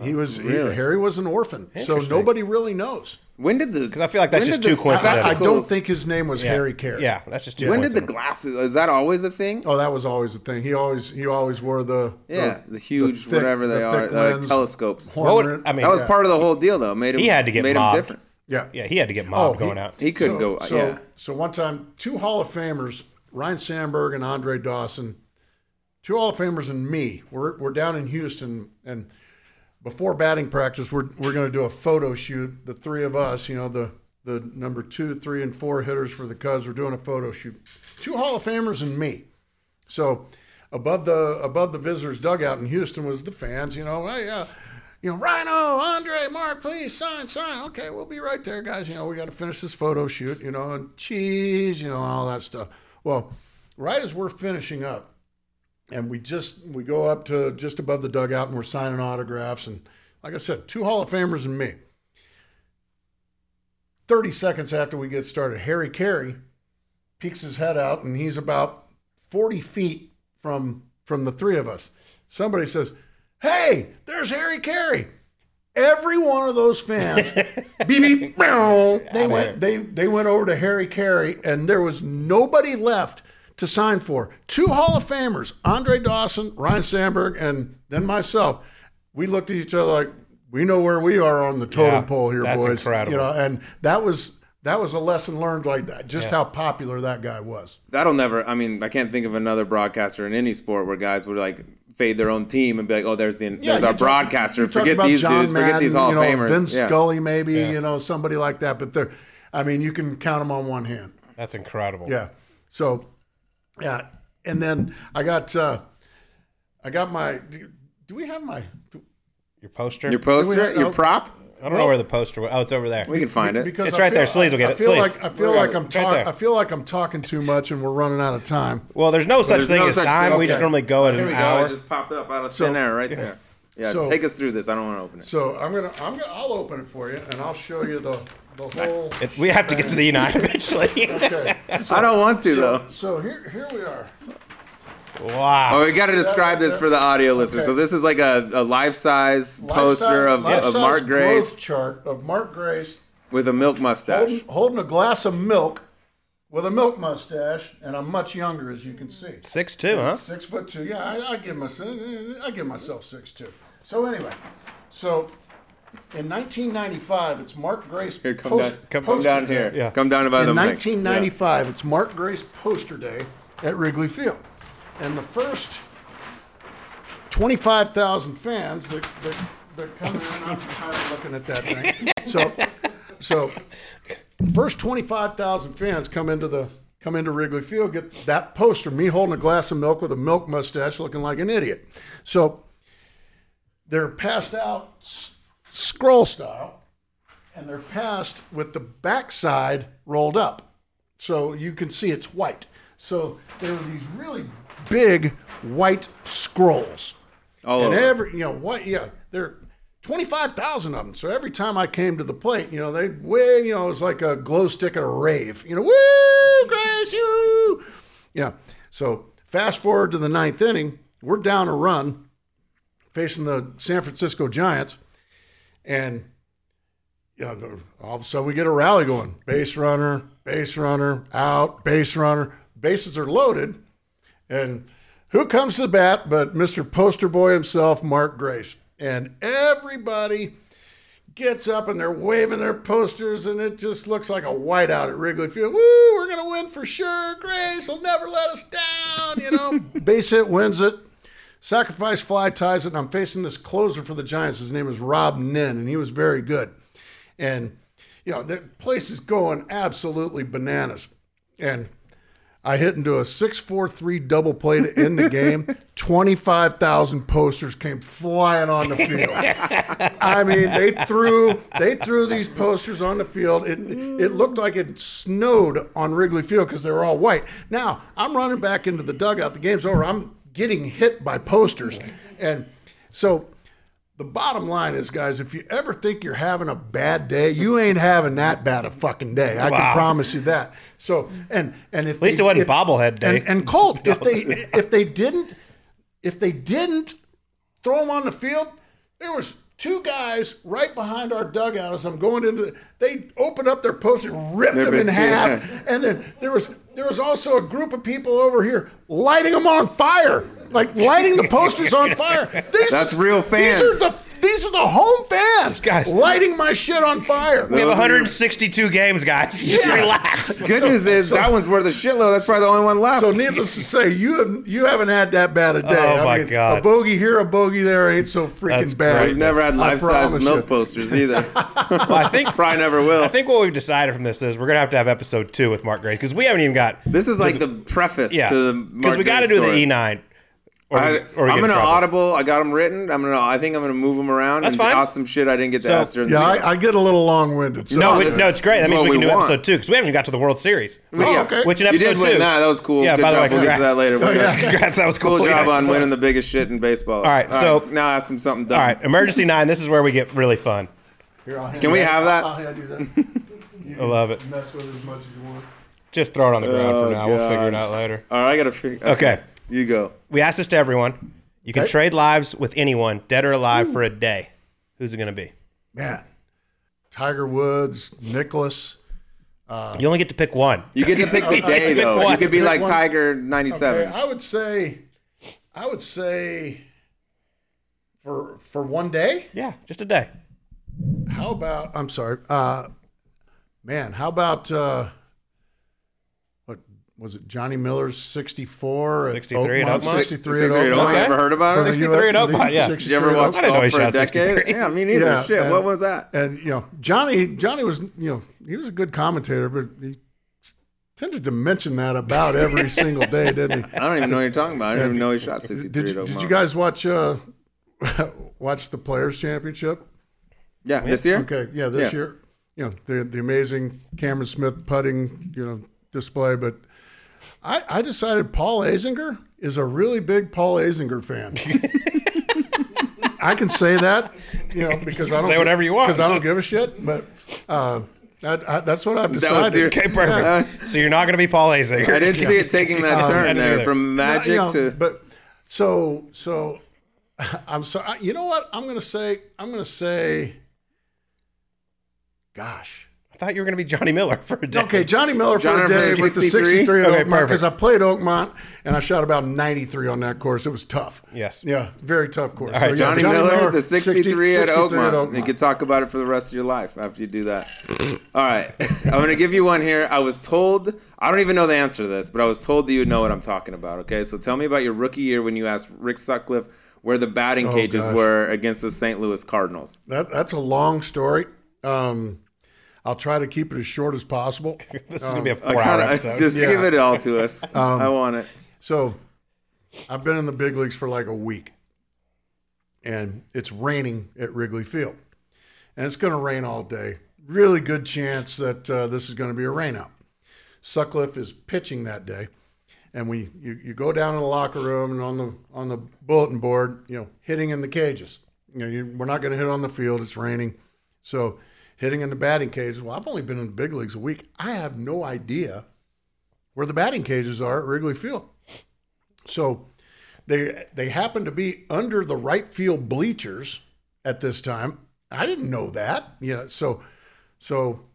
He was he- really? Harry was an orphan, so nobody really knows. When did the? because I feel like that's just too coincidental. I, I don't think his name was yeah. Harry Caray. Yeah, that's just too When did the coincidental. glasses? Is that always a thing? Oh, that was always the thing. He always he always wore the Yeah, the huge thick- whatever they the are, thick uh, lens. telescopes. horn What would- rim. I mean, That was yeah. part of the whole deal, though. Made him. He had to get made mobbed. him different. yeah. Yeah, he had to get Oh, mobbed he- going out. He couldn't so, go. So, yeah, so one time, two Hall of Famers, Ryne Sandberg and Andre Dawson, two Hall of Famers and me. We're we're down in Houston, and before batting practice, we're we're going to do a photo shoot. The three of us, you know, the the number two, three, and four hitters for the Cubs. We're doing a photo shoot. Two Hall of Famers and me. So above the above the visitors dugout in Houston was the fans. You know, hey, uh, you know, Ryno, Andre, Mark, please sign, sign. Okay, we'll be right there, guys. You know, we got to finish this photo shoot. You know, and cheese, you know, all that stuff. Well, right as we're finishing up, and we just we go up to just above the dugout and we're signing autographs and like I said, two Hall of Famers and me. 30 seconds after we get started, Harry Caray peeks his head out and he's about 40 feet from from the three of us. Somebody says, Hey, there's Harry Caray. Every one of those fans, beep, beep, they went they they went over to Harry Caray and there was nobody left to sign for. Two Hall of Famers, Andre Dawson, Ryne Sandberg, and then myself. We looked at each other like we know where we are on the totem Yeah, pole here, that's boys. incredible. You know, and that was that was a lesson learned like that. Just how popular that guy was. that'll never. I mean, I can't think of another broadcaster in any sport where guys would like fade their own team and be like, "Oh, there's the there's our talk- broadcaster. Forget these John dudes. Forget these Hall of you know, Famers." Vince yeah. Scully, maybe you know somebody like that. But they're, I mean, you can count them on one hand. That's incredible. Yeah. So, yeah, and then I got, uh, I got my. Do, do we have my? Your poster. Your poster, have- your prop. I don't know where the poster. was. Oh, it's over there. We can find it. Because It's I right there. feel- Sleeves will get I it. feel Sleeves. like I feel We're like gonna- I'm talking. there. I feel like I'm talking too much, and we're running out of time. well, there's no such There's thing no as such time. thing. We just normally go at Here an we go. hour. It just popped up out of So- thin air right there. Yeah, So- take us through this. I don't want to open it. So I'm gonna, I'm gonna, I'll open it for you, and I'll show you the the whole. It- we have to get to the United eventually. Okay. I don't want to So, though. so here, here we are. wow. Oh, we got to describe this for the audio listeners. So this is like a, a life-size poster Life-size- of, of life-size Mark Grace growth chart of Mark Grace with a milk mustache. holding, holding a glass of milk with a milk mustache, and I'm much younger, as you can see. Six two, huh? Six foot two. Yeah, I, I give myself I give myself six two. So anyway, so in 1995, it's Mark Grace. Here, come post- down. Come, come poster down day. here. Yeah. Come down about In the mic. 1995, it's Mark Grace poster day at Wrigley Field, and the first 25,000 fans that that, that come in. I'm tired of looking at that thing. So, so first 25,000 fans come into the come into Wrigley Field, get that poster, me holding a glass of milk with a milk mustache looking like an idiot. So they're passed out scroll style, and they're passed with the backside rolled up. So you can see it's white. So there are these really big white scrolls. All and over. every, you know, what, yeah, they're 25,000 of them. So every time I came to the plate, you know, they way, you know, it was like a glow stick at a rave. You know, woo, Grace, you. Yeah. So fast forward to the ninth inning, we're down a run facing the San Francisco Giants. And, you know, all of a sudden we get a rally going base runner, base runner, out, base runner. Bases are loaded. And who comes to the bat but Mr. Poster Boy himself, Mark Grace? And everybody gets up and they're waving their posters, and it just looks like a whiteout at Wrigley Field. Woo, we're going to win for sure. Grace will never let us down, you know. Base hit wins it. Sacrifice fly ties it, and I'm facing this closer for the Giants. His name is Robb Nen, and he was very good. And, you know, the place is going absolutely bananas. And I hit into a 6-4-3 double play to end the game. 25,000 posters came flying on the field. I mean, they threw they threw these posters on the field. It it looked like it snowed on Wrigley Field because they were all white. Now, I'm running back into the dugout. The game's over. I'm getting hit by posters. And so the bottom line is, guys, if you ever think you're having a bad day, you ain't having that bad a fucking day. I Wow. can promise you that. So, and and if At least it wasn't bobblehead day. And, and Colt, if they if they didn't if they didn't throw him on the field, there was two guys right behind our dugout as I'm going into. The, they opened up their posters, ripped them in Yeah. half, and then there was there was also a group of people over here lighting them on fire, like lighting the posters on fire. These, That's real fans. These are the these are the home fans, Guys. lighting my shit on fire. We have Those are your- 162 games, guys. Just Yeah. relax. Good news is that one's worth a shitload. That's probably the only one left. So needless to say, you have you haven't had that bad a day. Oh, I my mean, God. A bogey here, a bogey there ain't so freaking That's bad. great. We've never had I life-size promise milk you. posters either. Well, I think probably never will. I think what we've decided from this is we're gonna have to have episode two with Mark Grace because we haven't even got this is like the preface yeah because we got to do the E nine. Or, I, or I'm get gonna trouble. audible. I got them written. I'm gonna. I think I'm gonna move them around That's and fine. ask some shit I didn't get to So- ask during Yeah, the. I, I get a little long-winded. So No, Oh, it- no, it's great. That means we can we do want. episode two because we haven't even got to the World Series. But yeah, oh, okay. Which in you episode did win two. that. That was cool. Yeah, Good by the job. way, we'll get to congrats. that later. Oh, yeah. Congrats, that was cool. Cool job Yeah. on winning the biggest shit in baseball. All right, so- now ask him something dumb. All right, emergency nine. This is where we get really fun. Here, I'll Can we have that? I'll hand that. I love it. Mess with it as much as you want. Just throw it on the ground Oh, for now. We'll figure it out later. All right, I gotta figure. Okay. You go. We asked this to everyone. You can Okay. trade lives with anyone, dead or alive, for a day. Who's it going to be? Man, Tiger Woods, Nicklaus. You only get to pick one. You get to pick the Okay, day pick though. one. You could be Pick like one. Tiger Okay, '97. I would say, I would say, for for one day. Yeah, just a day. How about? I'm sorry, uh, man. How about? Uh, what was it? Johnny Miller's 64 at 63 at Oakmont? Oakmont? 63 at 63 at Oakmont. Oakmont. Okay. Ever heard about it? 63 at US for the Oakmont, yeah. 'Did you ever watch I didn't know golf he for a shot decade? 63. Yeah, me neither. Yeah, Shit, and- what was that? And you know, Johnny, Johnny was, you know, he was a good commentator, but he tended to mention that about every single day, didn't he? I don't even know what you're talking about. I didn't even know he shot 63 Did at you, did you guys watch uh, watch the Players Championship? Yeah, this year. Okay, yeah, this Yeah. year, you know, the the amazing Cameron Smith putting, you know, display. But I, I decided Paul Azinger is a really big Paul Azinger fan. I can say that, you know, because I don't say whatever you want. because I don't give a shit. But uh, that, I, that's what I've That decided. was your- Okay, perfect. so you're not going to be Paul Azinger. I didn't see it taking that I turn didn't there either. from magic you know, to. but so so I'm sorry. You know what? I'm gonna say. I'm gonna say. Gosh. I thought you were going to be Johnny Miller for a day. Okay, Johnny Miller for Johnny a day for with the 63? 63 Okay, Oakmont because I played Oakmont and I shot about 93 on that course. It was tough. Yes. Yeah, very tough course. All right, So, yeah, Johnny, Miller, the 60 63 at 63 Oakmont. You can talk about it for the rest of your life after you do that. All right. I'm going to give you one here. I was told, I don't even know the answer to this, but I was told that you would know what I'm talking about. Okay. So tell me about your rookie year when you asked Rick Sutcliffe where the batting cages Oh, gosh. were against the St. Louis Cardinals. That, that's a long story. Um, I'll try to keep it as short as possible. This is gonna be a four-hour kinda, episode. just Yeah. give it all to us. I want it. So I've been in the big leagues for like a week, and it's raining at Wrigley Field, and it's going to rain all day. Really good chance that uh, this is going to be a rainout. Sutcliffe is pitching that day, and we you, you go down in the locker room and on the on the bulletin board, you know, hitting in the cages. You know, you, we're not going to hit on the field. It's raining, so hitting in the batting cages. Well, I've only been in the big leagues a week. I have no idea where the batting cages are at Wrigley Field. So they they happen to be under the right field bleachers at this time. I didn't know that. Yeah, so so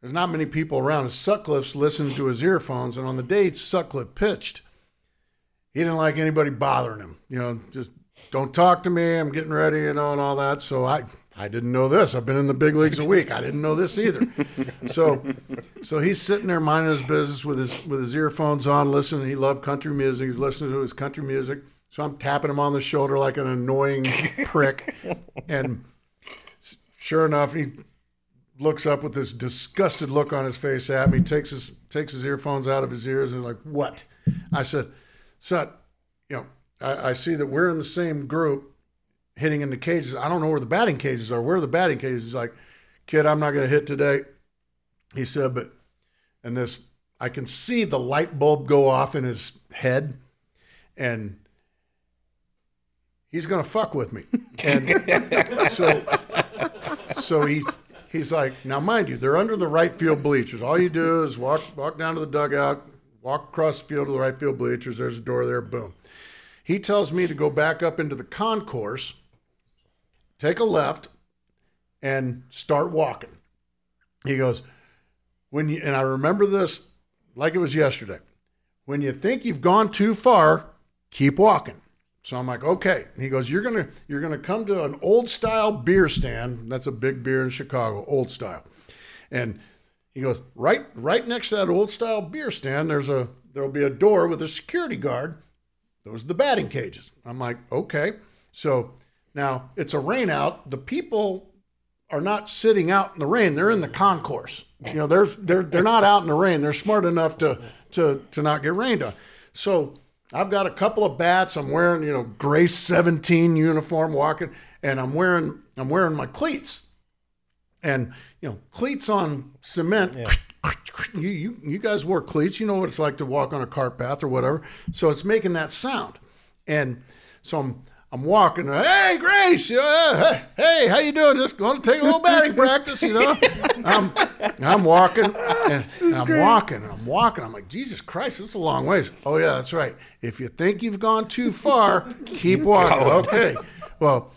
there's not many people around. Sutcliffe's listening to his earphones, and on the day Sutcliffe pitched, he didn't like anybody bothering him. You know, just don't talk to me. I'm getting ready, you know, and all that. So I I didn't know this. I've been in the big leagues a week. I didn't know this either. So so he's sitting there minding his business with his with his earphones on, listening. He loved country music. He's listening to his country music. So I'm tapping him on the shoulder like an annoying prick. And sure enough, he looks up with this disgusted look on his face at me, takes his takes his earphones out of his ears, and like, what? I said, Sut, you know, I, I see that we're in the same group hitting in the cages. I don't know where the batting cages are. Where are the batting cages? He's like, kid, I'm not going to hit today. He said, but, and this, I can see the light bulb go off in his head, and he's going to fuck with me. And so, so he's, he's like, now mind you, they're under the right field bleachers. All you do is walk, walk down to the dugout, walk across the field to the right field bleachers. There's a door there, boom. He tells me to go back up into the concourse, take a left, and start walking. He goes, when you and I remember this like it was yesterday. When you think you've gone too far, keep walking. So I'm like, okay. He goes, you're gonna you're gonna come to an old style beer stand. That's a big beer in Chicago, old style. And he goes, right right next to that old style beer stand, there's a there'll be a door with a security guard. Those are the batting cages. I'm like, okay. So now it's a rain out. The people are not sitting out in the rain. They're in the concourse. You know, they're they're they're not out in the rain. They're smart enough to to to not get rained on. So I've got a couple of bats. I'm wearing you know gray 17 uniform walking, and I'm wearing I'm wearing my cleats, and you know cleats on cement. You, you you guys wore cleats. You know what it's like to walk on a cart path or whatever. So it's making that sound, and so I'm I'm walking. Hey, Grace. Know, uh, hey, hey, how you doing? Just going to take a little batting practice. You know, I'm I'm walking and I'm walking and I'm walking. I'm like, Jesus Christ, this is a long ways. Oh yeah, that's right. If you think you've gone too far, keep walking. Okay. Well,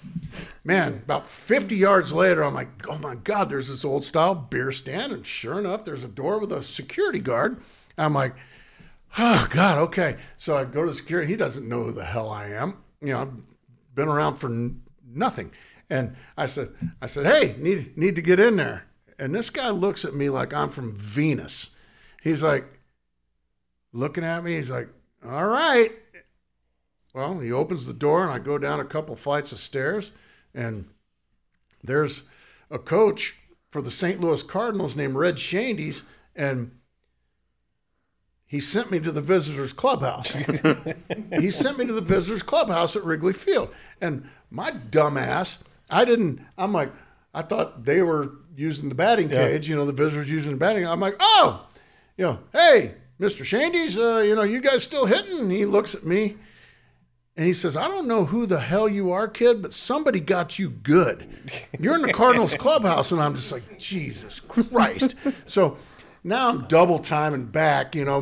man, about 50 yards later, I'm like, oh my God, there's this old style beer stand. And sure enough, there's a door with a security guard. I'm like, oh God, okay. So I go to the security. He doesn't know who the hell I am. You know, been around for n- nothing. And I said, I said, hey, need, need to get in there. And this guy looks at me like I'm from Venus. He's like, looking at me. He's like, all right. Well, he opens the door and I go down a couple flights of stairs and there's a coach for the St. Louis Cardinals named Red Schoendienst and he sent me to the visitors clubhouse. he sent me to the visitors clubhouse at Wrigley Field. And my dumbass, I didn't, I'm like, I thought they were using the batting cage, you know, the visitors using the batting. I'm like, oh, you know, hey, Mr. Schoendienst, uh, you know, you guys still hitting? And he looks at me and he says, I don't know who the hell you are, kid, but somebody got you good. You're in the Cardinals clubhouse. And I'm just like, Jesus Christ. So now I'm double timing back, you know,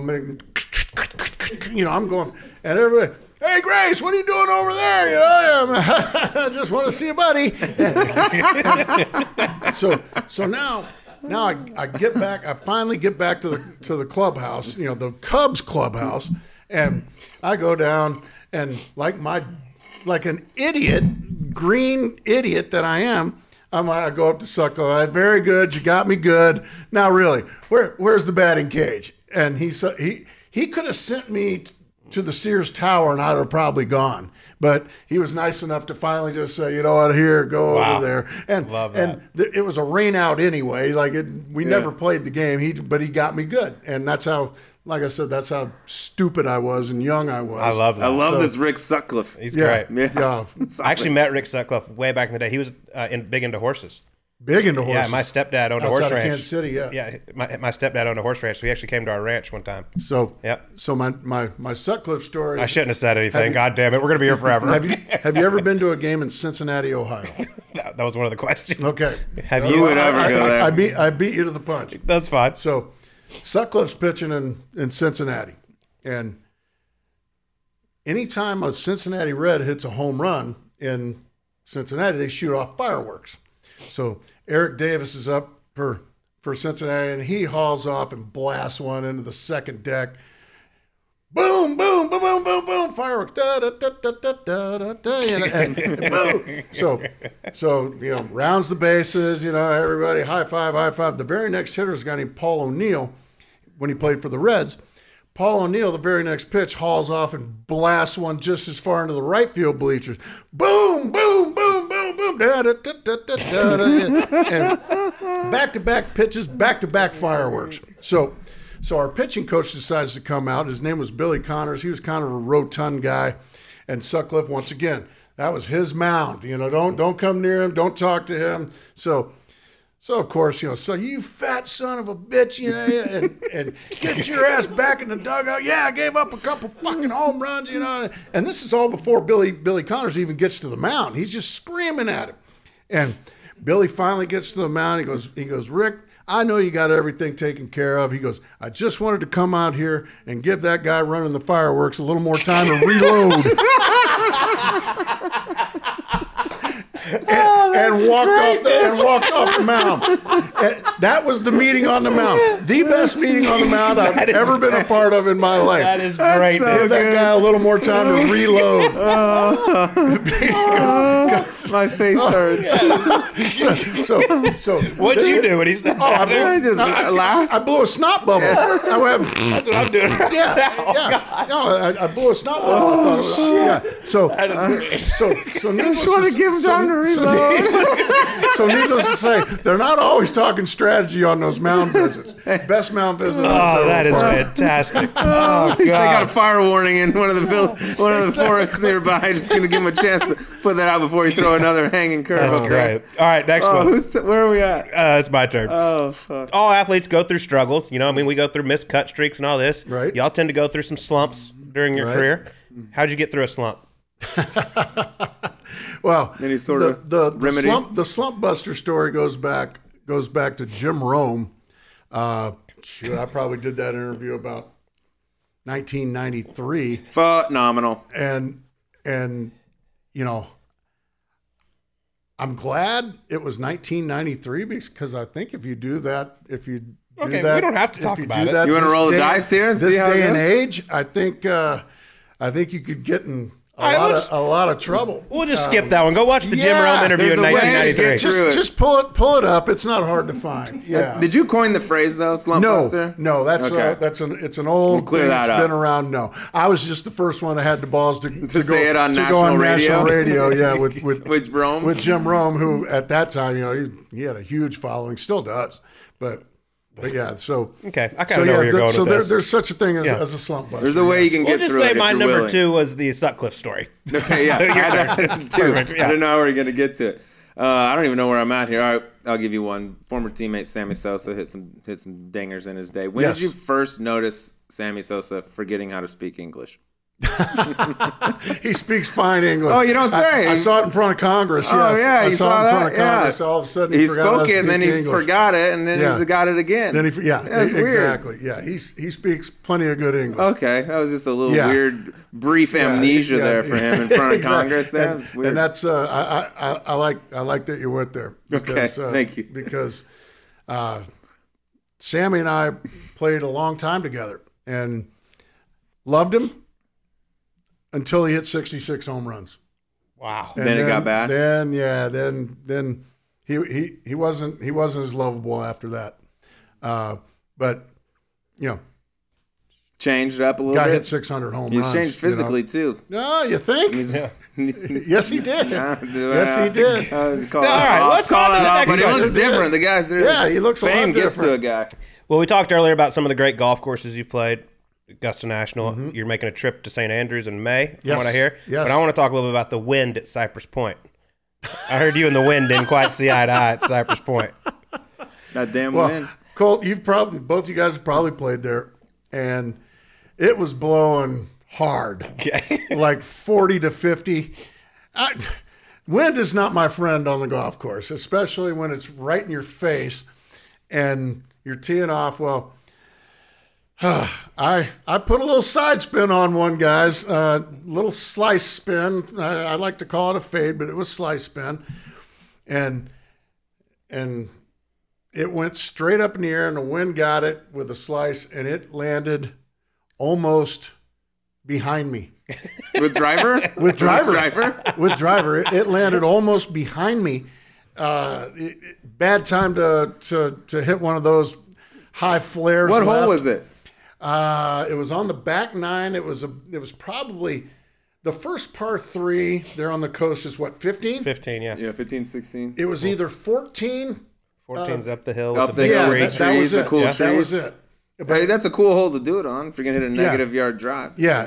you know, I'm going, and everybody, hey, Grace, what are you doing over there? You know, I just want to see a buddy. so, so now, now I, I get back, I finally get back to the, to the clubhouse, you know, the Cubs clubhouse, and I go down and like my, like an idiot, green idiot that I am, I'm, I go up to Suckle. Very good. You got me good. Now, really, where where's the batting cage? And he said he he could have sent me to the Sears Tower, and I'd have probably gone. But he was nice enough to finally just say, you know what, here, go Wow. over there. And Love and th- it was a rain out anyway. Like it, we never played the game. He but he got me good, and that's how. Like I said, that's how stupid I was and young I was. I love that. I love So- this Rick Sutcliffe. He's yeah, great. Yeah. yeah. I actually met Rick Sutcliffe way back in the day. He was uh, in, big into horses. Big into horses. Yeah, my stepdad owned a horse ranch. Outside of ranch. Kansas City, yeah. Yeah, my, my stepdad owned a horse ranch, so he actually came to our ranch one time. So Yep. So my my my Sutcliffe story. I shouldn't have said anything. God damn it, we're gonna be here forever. Have you have you ever been to a game in Cincinnati, Ohio? that, that was one of the questions. Okay. Have You you? would ever I, go I- there. I beat I beat you to the punch. That's fine. So Sutcliffe's pitching in, in Cincinnati. And anytime a Cincinnati Red hits a home run in Cincinnati, they shoot off fireworks. So Eric Davis is up for for Cincinnati and he hauls off and blasts one into the second deck. Boom, boom, boom, boom, boom, boom, fireworks. Da, da, da, da, da, da, da, and, and boom. So, so, you know, rounds the bases, you know, everybody high five, high five. The very next hitter is a guy named Paul O'Neill when he played for the Reds. Paul O'Neill, the very next pitch, hauls off and blasts one just as far into the right field bleachers. Boom, boom, boom, boom, boom. Da, da, da, da, da, da, da. And back to back pitches, back to back fireworks. So, so our pitching coach decides to come out. His name was Billy Connors. He was kind of a rotund guy, and Sutcliffe once again. That was his mound. You know, don't don't come near him. Don't talk to him. So, so of course, you know, so you fat son of a bitch, you know, and, and get your ass back in the dugout. Yeah, I gave up a couple fucking home runs, you know, and this is all before Billy Billy Connors even gets to the mound. He's just screaming at him, and Billy finally gets to the mound. He goes, he goes, Rick. I know you got everything taken care of. He goes, I just wanted to come out here and give that guy running the fireworks a little more time to reload. Oh, and, and walked off the, and walked off the mound. And that was the meeting on the mound. The best meeting on the mound I've That is ever been a part of in my life. That is great. Give that guy a little more time to reload. Oh, my face hurts. so, so, so What'd you do when he said oh, I blew, I just I, laugh. I blew a snot bubble. I went, That's what I'm doing. Right yeah, now. yeah. No, I, I blew a snot bubble. I thought it was, yeah. So, That is great. so, so needless wanna to- give him so- time to so- reload. So, needless to say, they're not always talking strategy on those mound visits. Best mound visit. Oh, that is part fantastic. Oh They got a fire warning in one of the vill- one of the forests nearby. Just gonna give him a chance to put that out before you throw another hanging curve. That's up great. All right, next Oh, one. who's t- where are we at? Uh, it's my turn. Oh fuck. all athletes go through struggles. You know, I mean, we go through missed cut streaks and all this. Right. Y'all tend to go through some slumps during your Right. career. How'd you get through a slump? Well, Any sort the, of the, the remedy? slump the slump buster story goes back goes back to Jim Rome. Uh, shoot, I probably did that interview about 1993, Phenomenal. and and you know, I'm glad it was 1993 because I think if you do that, if you do Okay, that, we don't have to talk you about do it. that You wanna this roll the day- dice here and this see how it day and age, I think uh, I think you could get in a right, lot let's- of a lot of trouble. We'll just skip that one. Go watch the Jim yeah, Rome interview in a 1993. Just, just pull it pull it up. It's not hard to find. Yeah. Did you coin the phrase though, slump no, buster? no, that's Okay. uh, that's an it's an old We'll clear thing that that's up. been around. No, I was just the first one that had the balls to, to, go, say it on to national go on radio? national radio. Yeah, with with With Rome? with Jim Rome, who at that time, you know, he, he had a huge following, still does, but but yeah, so Okay, I kinda so know yeah, where you're the- going so with there, this. there's such a thing as, Yeah. as a slump buster. There's a way you can We'll get just through say it. my if you're number willing. two was the Sutcliffe story. Okay, yeah, I had that too. Perfect, yeah. I didn't know how we're gonna get to it. Uh, I don't even know where I'm at here. All right, I'll give you one. Former teammate Sammy Sosa hit some hit some dingers in his day. When Yes. did you first notice Sammy Sosa forgetting how to speak English? He speaks fine English. Oh, you don't say. I, saw it in front of Congress. Oh yeah, I you saw, saw it in that. front of yeah. Congress. All of a sudden, he, he spoke it, and then he English. forgot it, and then Yeah. he got it again. Then he, yeah, That's weird. exactly. Yeah, he's he speaks plenty of good English. Okay, that was just a little Yeah. weird, brief amnesia Yeah, there for him in front of exactly. Congress. That and, weird. and that's uh, I, I I- I like I like that you went there. Because, uh, thank you. Because uh, Sammy and I played a long time together and loved him until he hit 66 home runs. Wow. And Then it got bad? Then yeah, then then he he he wasn't he wasn't as lovable after that. Uh, but you know, changed up a little Guy bit. hit 600 home He's runs. changed you know. physically too. No, you think? He's, yes, he did. yes, he did. All right, let's call on to it the off, next but he one. looks different. The guy's. Yeah, he looks a lot Fame gets to a guy. Well, we talked earlier about some of the great golf courses you played. Augusta National. Mm-hmm. You're making a trip to St. Andrews in May, from Yes. what I hear. Yes. But I want to talk a little bit about the wind at Cypress Point. I heard you and the wind didn't quite see eye to eye at Cypress Point. That damn Well, win. Colt, you've probably both you guys have probably played there, and it was blowing hard, Okay. like forty to fifty. I, wind is not my friend on the golf course, especially when it's right in your face, and you're teeing off. Well, I I put a little side spin on one guy's, uh, little slice spin. I, I like to call it a fade, but it was slice spin, and and it went straight up in the air, and the wind got it with a slice, and it landed almost behind me With driver? with driver. With driver? with driver. It, it landed almost behind me. Uh, it- it- bad time to, to to hit one of those high flares. What hole was it? Uh, it was on the back nine. It was a. It was probably the first par three. There on the coast is what fifteen. 15, yeah. Yeah, 15, 16. It was either fourteen. 14's up the hill Up the the hill, Yeah, tree. that, that was trees, the it. cool Yeah, That was trees. it. Hey, that's a cool hole to do it on if you're going to hit a Yeah. negative yard drive. Yeah,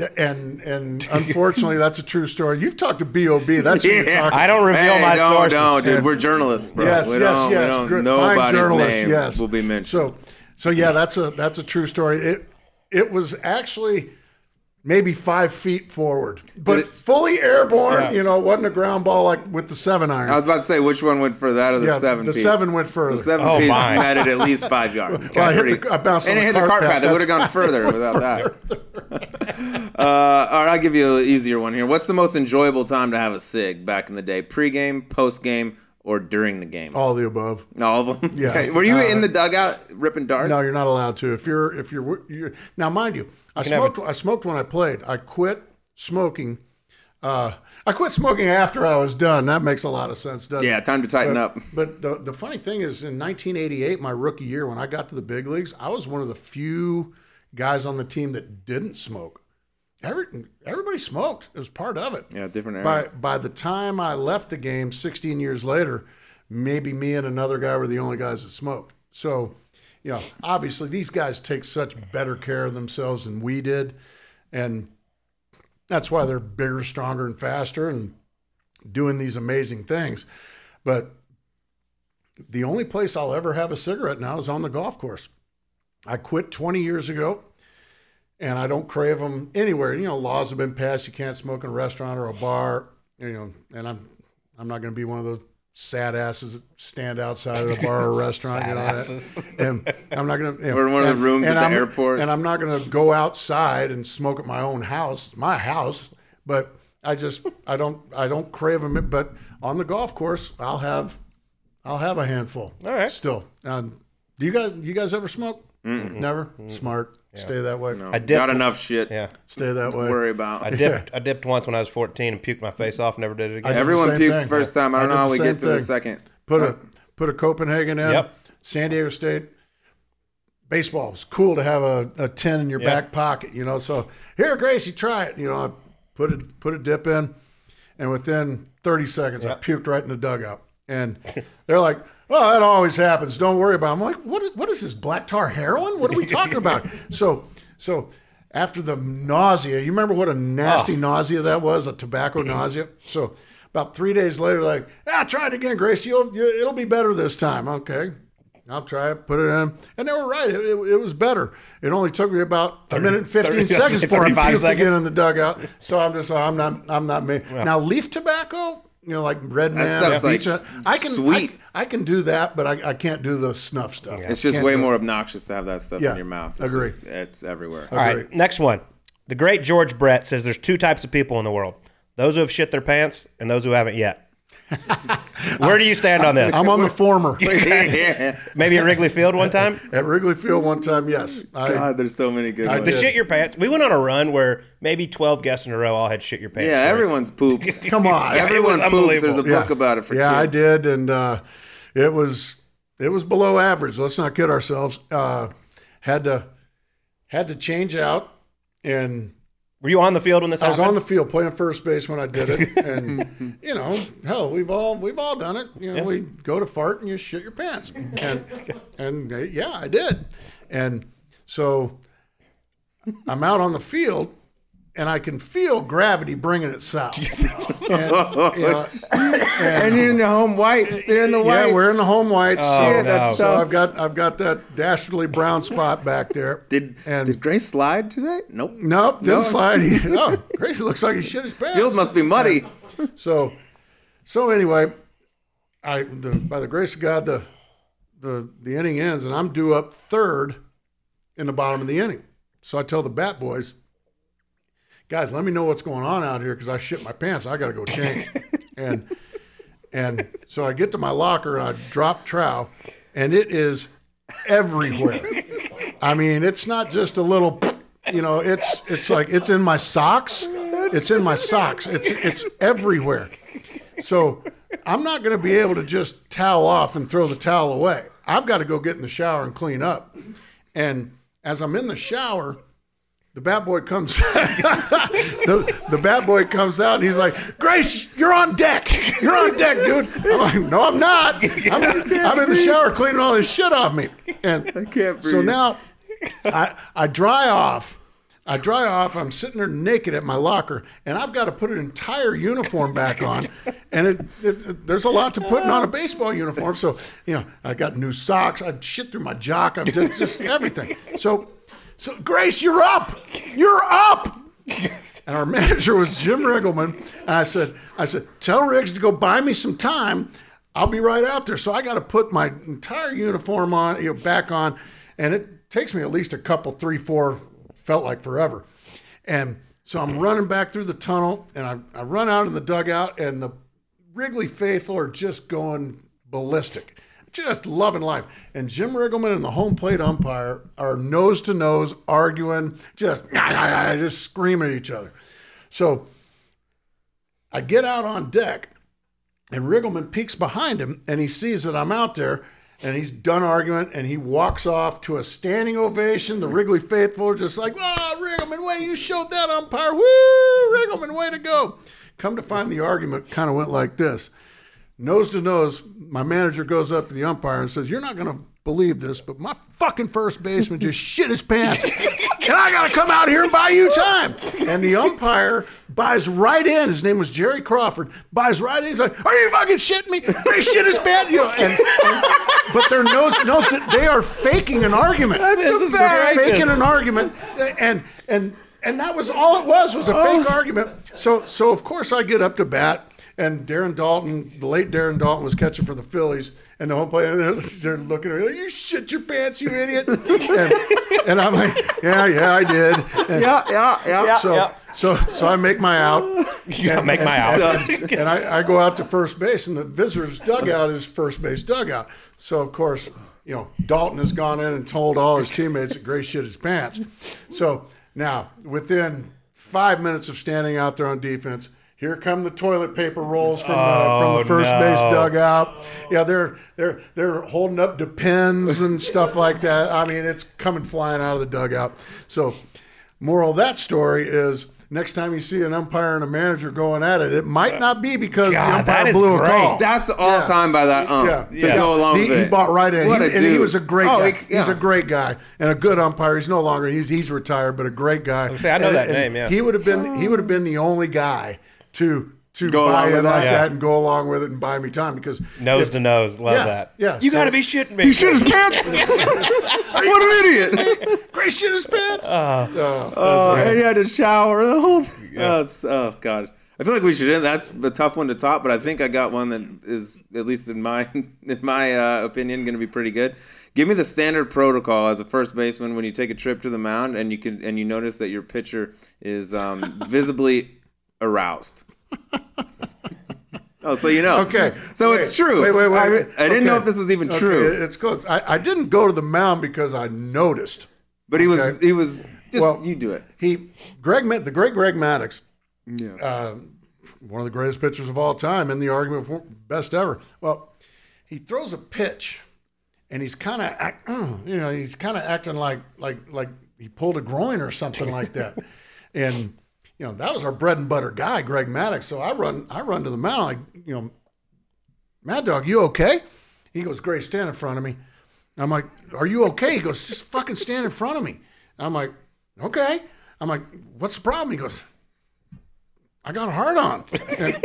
uh, and and unfortunately, that's a true story. You've talked to Bob. That's who you're Yeah. talking. I don't reveal Hey, my don't, sources. don't, dude. We're journalists, bro. Yes, we yes, don't, yes. we don't, nobody's name yes. will be mentioned. So, so yeah, that's a that's a true story. It it was actually maybe five feet forward, but it- fully airborne. Yeah. You know, it wasn't a ground ball like with the seven iron. I was about to say which one went for that or the Yeah, seven the piece? seven went further. The seven Oh, piece my. met it at least five yards. Well, I hit Pretty- the- I bounced on and the it hit the cart cart path. path. It would have gone further without that. uh, all right, I'll give you an easier one here. What's the most enjoyable time to have a cig back in the day? Pre-game, post-game, or during the game? All the above. All of them. Yeah. Okay. Were you Uh, in the dugout ripping darts? No, you're not allowed to. If you're if you're, you're now, mind you, I can have smoked. I smoked when I played. I quit smoking. Uh, I quit smoking after I was done. That makes a lot of sense, doesn't yeah, it? time to tighten But, up. but the the funny thing is, in 1988, my rookie year, when I got to the big leagues, I was one of the few guys on the team that didn't smoke. Every, everybody smoked. It was part of it. Yeah, different era. By by the time I left the game, 16 years later, maybe me and another guy were the only guys that smoked. So, you know, obviously these guys take such better care of themselves than we did, and that's why they're bigger, stronger, and faster, and doing these amazing things. But the only place I'll ever have a cigarette now is on the golf course. I quit 20 years ago and I don't crave them anywhere. You know, laws have been passed. You can't smoke in a restaurant or a bar. You know, and I'm I'm not going to be one of those sad asses that stand outside of a bar or restaurant. you know, asses. and I'm not going to. Or in one of the rooms at the I'm, airports. And I'm not going to go outside and smoke at my own house, my house. But I just I don't I don't crave them. But on the golf course, I'll have I'll have a handful. All right. Still, um, do you guys you guys ever smoke? Never. Smart. Stay that way. I dipped. Got enough shit Yeah. Stay that to way. worry about. I dipped. I dipped once when I was 14 and puked my face off. Never did it again. I did the Everyone same pukes thing. first time. I I don't did know how we same get to the second. Put a put a Copenhagen in. Yep. San Diego State. Baseball was cool to have a, a ten in your Yeah. back pocket, you know. So here, Gracie, try it. You know, I put a put a dip in, and within thirty seconds, I puked right in the dugout. And they're like, "Oh, that always happens. Don't worry about." It. I'm like, "What? Is, what is this? Black tar heroin? What are we talking about?" So, so after the nausea, you remember what a nasty nausea that was? A tobacco nausea. So about three days later, like, ah, try it again, Grace. You'll, you, it'll be better this time. Okay. I'll try it, put it in. And they were right. It, it, it was better. It only took me about a minute and 15 30 seconds before I 35 puked seconds. again in the dugout. So I'm just, I'm not, I'm not me. Now, leaf tobacco, you know, like Red Man, stuff's like I can, sweet. I, I can do that, but I, I can't do the snuff stuff. It's just Can't way do it. more obnoxious to have that stuff Yeah, in your mouth. It's agree. just- it's everywhere. All right, Agree. next one. The great George Brett says there's two types of people in the world: those who have shit their pants and those who haven't yet. Where do you stand on this? I'm on the former. Maybe at Wrigley Field one time. At Wrigley Field one time, yes. I, God, there's so many good I ones. The shit your pants. We went on a run where maybe 12 guests in a row all had shit your pants. Yeah, stories. everyone's pooped. come on. Yeah, it Everyone poops. There's a unbelievable. book about it for yeah, I did, and uh, it was it was below average. Let's not kid ourselves. Uh, had to had to change out, and Were you on the field when this I was on the field playing first base when I did it, and you know, hell, we've all we've all done it. You know, we go to fart and you shit your pants, and and yeah, I did, and so I'm out on the field, and I can feel gravity bringing it south. and, you know, And you're in the home whites. They're in the whites. yeah, we're in the home whites. Oh, so, no. so. I've got I've got that dastardly brown spot back there. Did and did Grace slide today? Nope. nope, didn't No. slide. He, oh, Gracie looks like he shit his pants. Field must be muddy. So, so anyway, I the, by the grace of God, the the the inning ends, and I'm due up third in the bottom of the inning. So I tell the bat boys, guys, let me know what's going on out here because I shit my pants. I got to go change. and and so I get to my locker and I drop trow, and it is everywhere. I mean, it's not just a little, you know, it's it's like it's in my socks. It's in my socks. It's it's everywhere. So I'm not going to be able to just towel off and throw the towel away. I've got to go get in the shower and clean up. And as I'm in the shower, the bat boy comes. the, the bat boy comes out and he's like, "Grace, you're on deck. You're on deck, dude." I'm like, "No, I'm not. I'm in, I'm in the shower cleaning all this shit off me." And I can't So now, I I dry off. I dry off. I'm sitting there naked at my locker, and I've got to put an entire uniform back on. And it, it, it- there's a lot to putting on a baseball uniform. So you know, I got new socks. I shit through my jock. I've just, just everything. So, so Grace, you're up. You're up. And our manager was Jim Riggleman. And I said, I said, tell Riggs to go buy me some time. I'll be right out there. So I got to put my entire uniform on, you know, back on, and it takes me at least a couple, three, four, felt like forever. And so I'm running back through the tunnel, and I, I run out in the dugout, and the Wrigley faithful are just going ballistic, just loving life. And Jim Riggleman and the home plate umpire are nose to nose arguing, just just screaming at each other. So I get out on deck, and Riggleman peeks behind him, and he sees that I'm out there, and he's done arguing, and he walks off to a standing ovation. The Wrigley faithful are just like, "Oh, Riggleman, way you showed that umpire! Woo, Riggleman, way to go!" Come to find the argument kind of went like this: nose to nose. My manager goes up to the umpire and says, "You're not going to believe this, but my fucking first baseman just shit his pants, and I got to come out here and buy you time." And the umpire buys right in. His name was Jerry Crawford. Buys right in. He's like, "Are you fucking shitting me? They shit his pants." You know, and, and but their nose notes that they are faking an argument. This is They're great. faking an argument, and and and that was all it was was a fake argument. So so of course I get up to bat, and Darren Daulton, the late Darren Daulton, was catching for the Phillies, and the home plate, and they're, they're looking at me like, "You shit your pants, you idiot!" And, and I'm like, "Yeah, yeah, I did." And Yeah, yeah, yeah. so yeah. so so I make my out. You gotta make my out. and I, I go out to first base, and the visitors' dugout is first base dugout. So of course, you know, Daulton has gone in and told all his teammates that Gray shit his pants. So now, within five minutes of standing out there on defense, here come the toilet paper rolls from the from Oh, the first no. base dugout. Yeah, they're they're they're holding up depends and stuff like that. I mean, it's coming flying out of the dugout. So, moral of that story is. Next time you see an umpire and a manager going at it, it might not be because God, the umpire that is blew a great. call. That's all time by that ump Yeah. to Yeah. go along he, with he bought right in. What He- a and he was a great Oh, guy. he- He's a great guy and a good umpire. He's no longer. He's he's retired, but a great guy. say, I know And- that and name, yeah. He would have been. He would have been the only guy to to Go buy it like that. Yeah. that and go along with it and buy me time because Nose if- to nose. Love Yeah, that. yeah. You So- gotta be shitting me. He shit his pants. what an idiot. Great shit his pants. Oh, and he had to shower. The whole. That's, oh god. I feel like we should end. That's a tough one to top, but I think I got one that is, at least in my in my uh, opinion, going to be pretty good. Give me the standard protocol as a first baseman when you take a trip to the mound and you can and you notice that your pitcher is um, visibly aroused. Oh, so you know. Okay. So Wait, it's true. Wait, wait, wait. I, I didn't know if this was even Okay, true, It's close. I, I didn't go to the mound because I noticed. but he was okay. he was just Well- you do it. He, Greg, the great Greg Maddux, Yeah. uh, one of the greatest pitchers of all time in the argument for best ever. Well, he throws a pitch, and he's kind of, you know, he's kind of acting like like like he pulled a groin or something like that, and you know that was our bread and butter guy, Greg Maddux. So I run I run to the mound like you know, Mad Dog, you okay? He goes, Gray, stand in front of me. I'm like, are you okay? He goes, just fucking stand in front of me. I'm like, okay. I'm like, what's the problem? He goes, I got a heart on. And,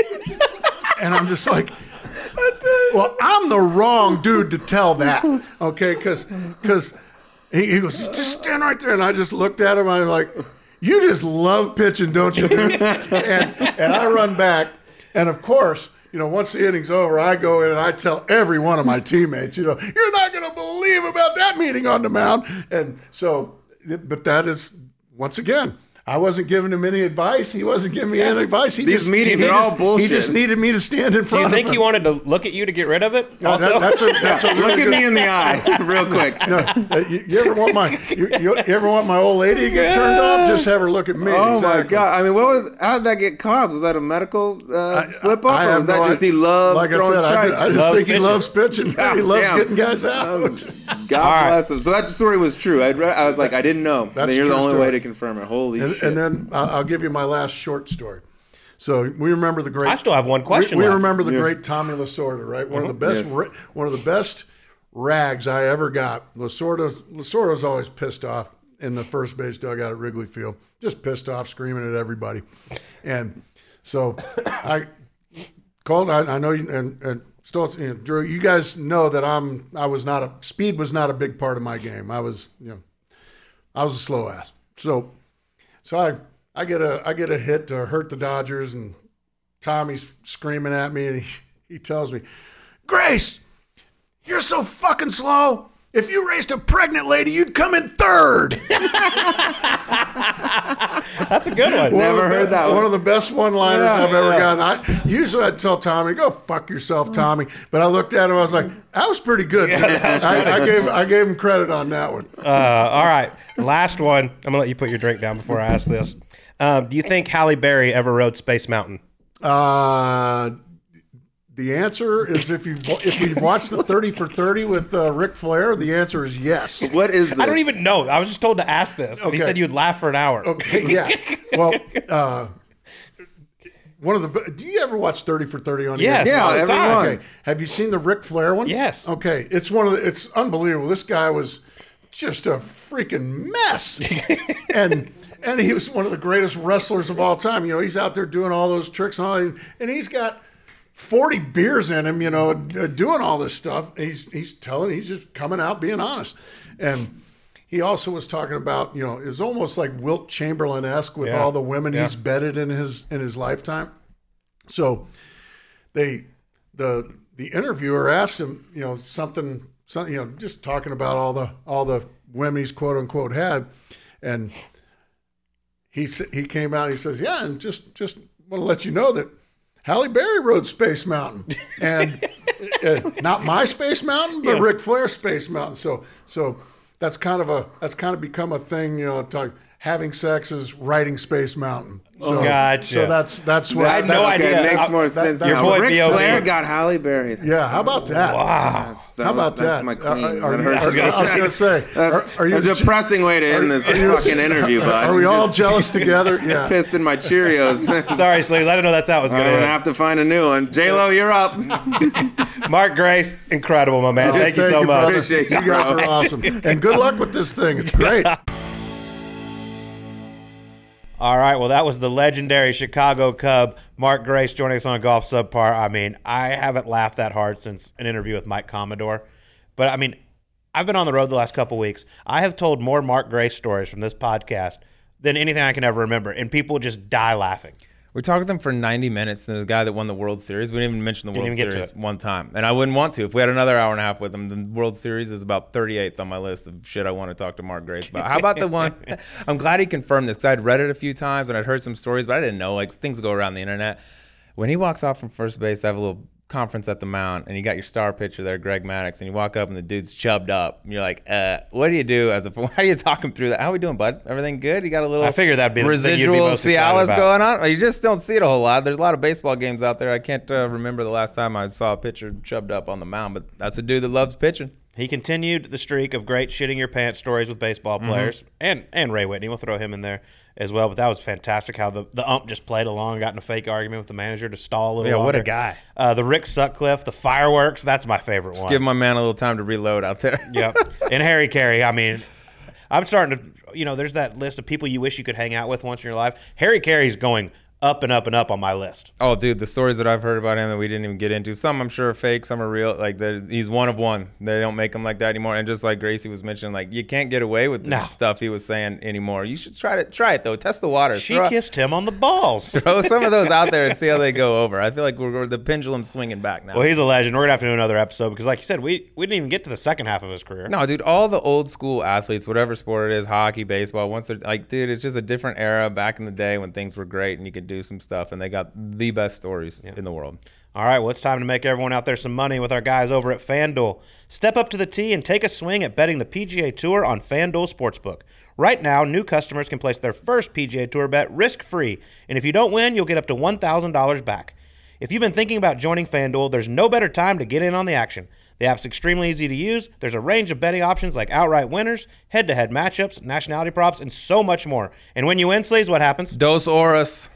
and I'm just like, well, I'm the wrong dude to tell that, okay? Because because he, he goes, just stand right there, and I just looked at him. I'm like, you just love pitching, don't you? And and I run back, and of course. You know, once the inning's over, I go in and I tell every one of my teammates, you know, you're not going to believe about that meeting on the mound. And so, but that is, once again, I wasn't giving him any advice. He wasn't giving me any advice. He These just, meetings he are all bullshit. He just needed me to stand in front. Do front you of think him. he wanted to look at you to get rid of it? No, Also, that- that's a, that's a really Look at me in the eye, real quick. No, uh, you, you ever want my you, you, you ever want my old lady to get turned off? Just have her look at me. Oh my god! I mean, what was? How did that get caused? Was that a medical uh, slip up, I or was that no just idea. he loves like throwing I said, I strikes? just, I just Loves think he pitching. loves pitching. God he loves damn. getting guys out. God right. bless him. So that story was true. I'd I was like, I didn't know. That's then you're the only story. way to confirm it. Holy and, shit! and then I'll, I'll give you my last short story. So we remember the great. I still have one question We, we remember the great Tommy Lasorda, right? One of the uh-huh. best. Yes. ra- One of the best rags I ever got. Lasorda. Lasorda was always pissed off in the first base dugout at Wrigley Field, just pissed off, screaming at everybody, and so I called. I, I know you and. and Still, you know, Drew, you guys know that I'm. I was not a speed was not a big part of my game. I was, you know, I was a slow ass. So, so I I get a I get a hit to hurt the Dodgers, and Tommy's screaming at me, and he, he tells me, Grace, you're so fucking slow. If you raced a pregnant lady, you'd come in third. That's a good one. One Never of the heard that One one. of the best one-liners Yeah, I've ever yeah. gotten. I usually I'd tell Tommy, "Go fuck yourself, Tommy," but I looked at him. I was like, "That was pretty good." I, I gave I gave him credit on that one. Uh, all right, last one. I'm gonna let you put your drink down before I ask this. Um, do you think Halle Berry ever rode Space Mountain? Uh, the answer is if you if you watch the Thirty for Thirty with uh, Ric Flair, the answer is yes. what is this? I don't even know. I was just told to ask this. And he said you'd laugh for an hour. Okay, yeah. Well, uh, one of the. Do you ever watch Thirty for Thirty on? Yes, ESPN? Yeah, all the every time. one. Okay. Have you seen the Ric Flair one? Yes. Okay, it's one of the. It's unbelievable. This guy was just a freaking mess, and and he was one of the greatest wrestlers of all time. You know, he's out there doing all those tricks and all, and he's got. 40 beers in him, you know, uh, doing all this stuff. He's he's telling, he's just coming out being honest. And he also was talking about, you know, it was almost like Wilt Chamberlain esque with Yeah. all the women Yeah. he's bedded in his in his lifetime. So they the the interviewer asked him, you know, something, something, you know, just talking about all the all the women he's quote unquote had, and he he came out. and He says, "Yeah, and just just want to let you know that Halle Berry rode Space Mountain, and uh, not my Space Mountain, but Yeah. Ric Flair's Space Mountain." So so that's kind of a that's kind of become a thing, you know. Talk, having sex is riding Space Mountain. So, Gotcha. So that's that's what I had that- no okay, idea. It makes uh, more that- sense that- Your now. boy Ric B.O.B. Flair got Halle Berry. That's- Yeah, how about that? Wow. that's- that How was- about that's that? my Are- queen. are- That are you- hurts are- to I was gonna say, That's are- are you a the- depressing way to end this are you- fucking interview, bud. Are we all just jealous together? Yeah. pissed in my Cheerios? Sorry, Sleeves. I didn't know that's how it was going gonna have to find a new one. J Lo, you're up. Mark Grace, incredible, my man. Oh, thank you so much. Appreciate You you, guys are awesome. And good luck with this thing. It's great. All right. Well, that was the legendary Chicago Cub, Mark Grace, joining us on a Golf Subpar. I mean, I haven't laughed that hard since an interview with Mike Commodore. But I mean, I've been on the road the last couple weeks. I have told more Mark Grace stories from this podcast than anything I can ever remember, and people just die laughing. We talked with him for 90 minutes, and the guy that won the World Series, we didn't even mention the Didn't World even get to Series it. one time. And I wouldn't want to. If we had another hour and a half with him, the World Series is about 38th on my list of shit I want to talk to Mark Grace about. How about the one? I'm glad he confirmed this because I'd read it a few times and I'd heard some stories, but I didn't know. Like, things go around the internet. When he walks off from first base, I have a little conference at the mound, and you got your star pitcher there, Greg Maddux, and you walk up and the dude's chubbed up. And you're like, uh, what do you do as a how do you talk him through that? How are we doing, bud? Everything good? You got a little I figured that'd be the thing you'd be residual Cialis going on. You just don't see it a whole lot. There's a lot of baseball games out there. I can't uh, remember the last time I saw a pitcher chubbed up on the mound, but that's a dude that loves pitching. He continued the streak of great shitting your pants stories with baseball Mm-hmm. players and and Ray Whitney. We'll throw him in there as well. But that was fantastic how the, the ump just played along and got in a fake argument with the manager to stall a little. Bit. Yeah, what a guy. Uh, the Rick Sutcliffe, the fireworks. That's my favorite one. Give my man a little time to reload out there. Yep. and Harry Caray. I mean, I'm starting to, you know, there's that list of people you wish you could hang out with once in your life. Harry Caray's going up and up and up on my list. Oh, dude, the stories that I've heard about him that we didn't even get into. Some I'm sure are fake, some are real. Like he's one of one. They don't make him like that anymore. And just like Gracie was mentioning, like you can't get away with the No. stuff he was saying anymore. You should try to try it though. Test the waters. She throw, kissed him on the balls. throw some of those out there and see how they go over. I feel like we're, we're the pendulum's swinging back now. well, he's a legend. We're gonna have to do another episode because, like you said, we we didn't even get to the second half of his career. No, dude, all the old school athletes, whatever sport it is, hockey, baseball, once they're like, dude, it's just a different era back in the day when things were great and you could do some stuff and they got the best stories in the world. All right, well, it's time to make everyone out there some money with our guys over at FanDuel. Step up to the tee and take a swing at betting the PGA Tour on FanDuel Sportsbook. Right now, new customers can place their first PGA Tour bet risk free, and if you don't win, you'll get up to $1,000 back. If you've been thinking about joining FanDuel, there's no better time to get in on the action. The app's extremely easy to use. There's a range of betting options like outright winners, head to head matchups, nationality props, and so much more. And when you win, Sleeves, what happens? Dos horas,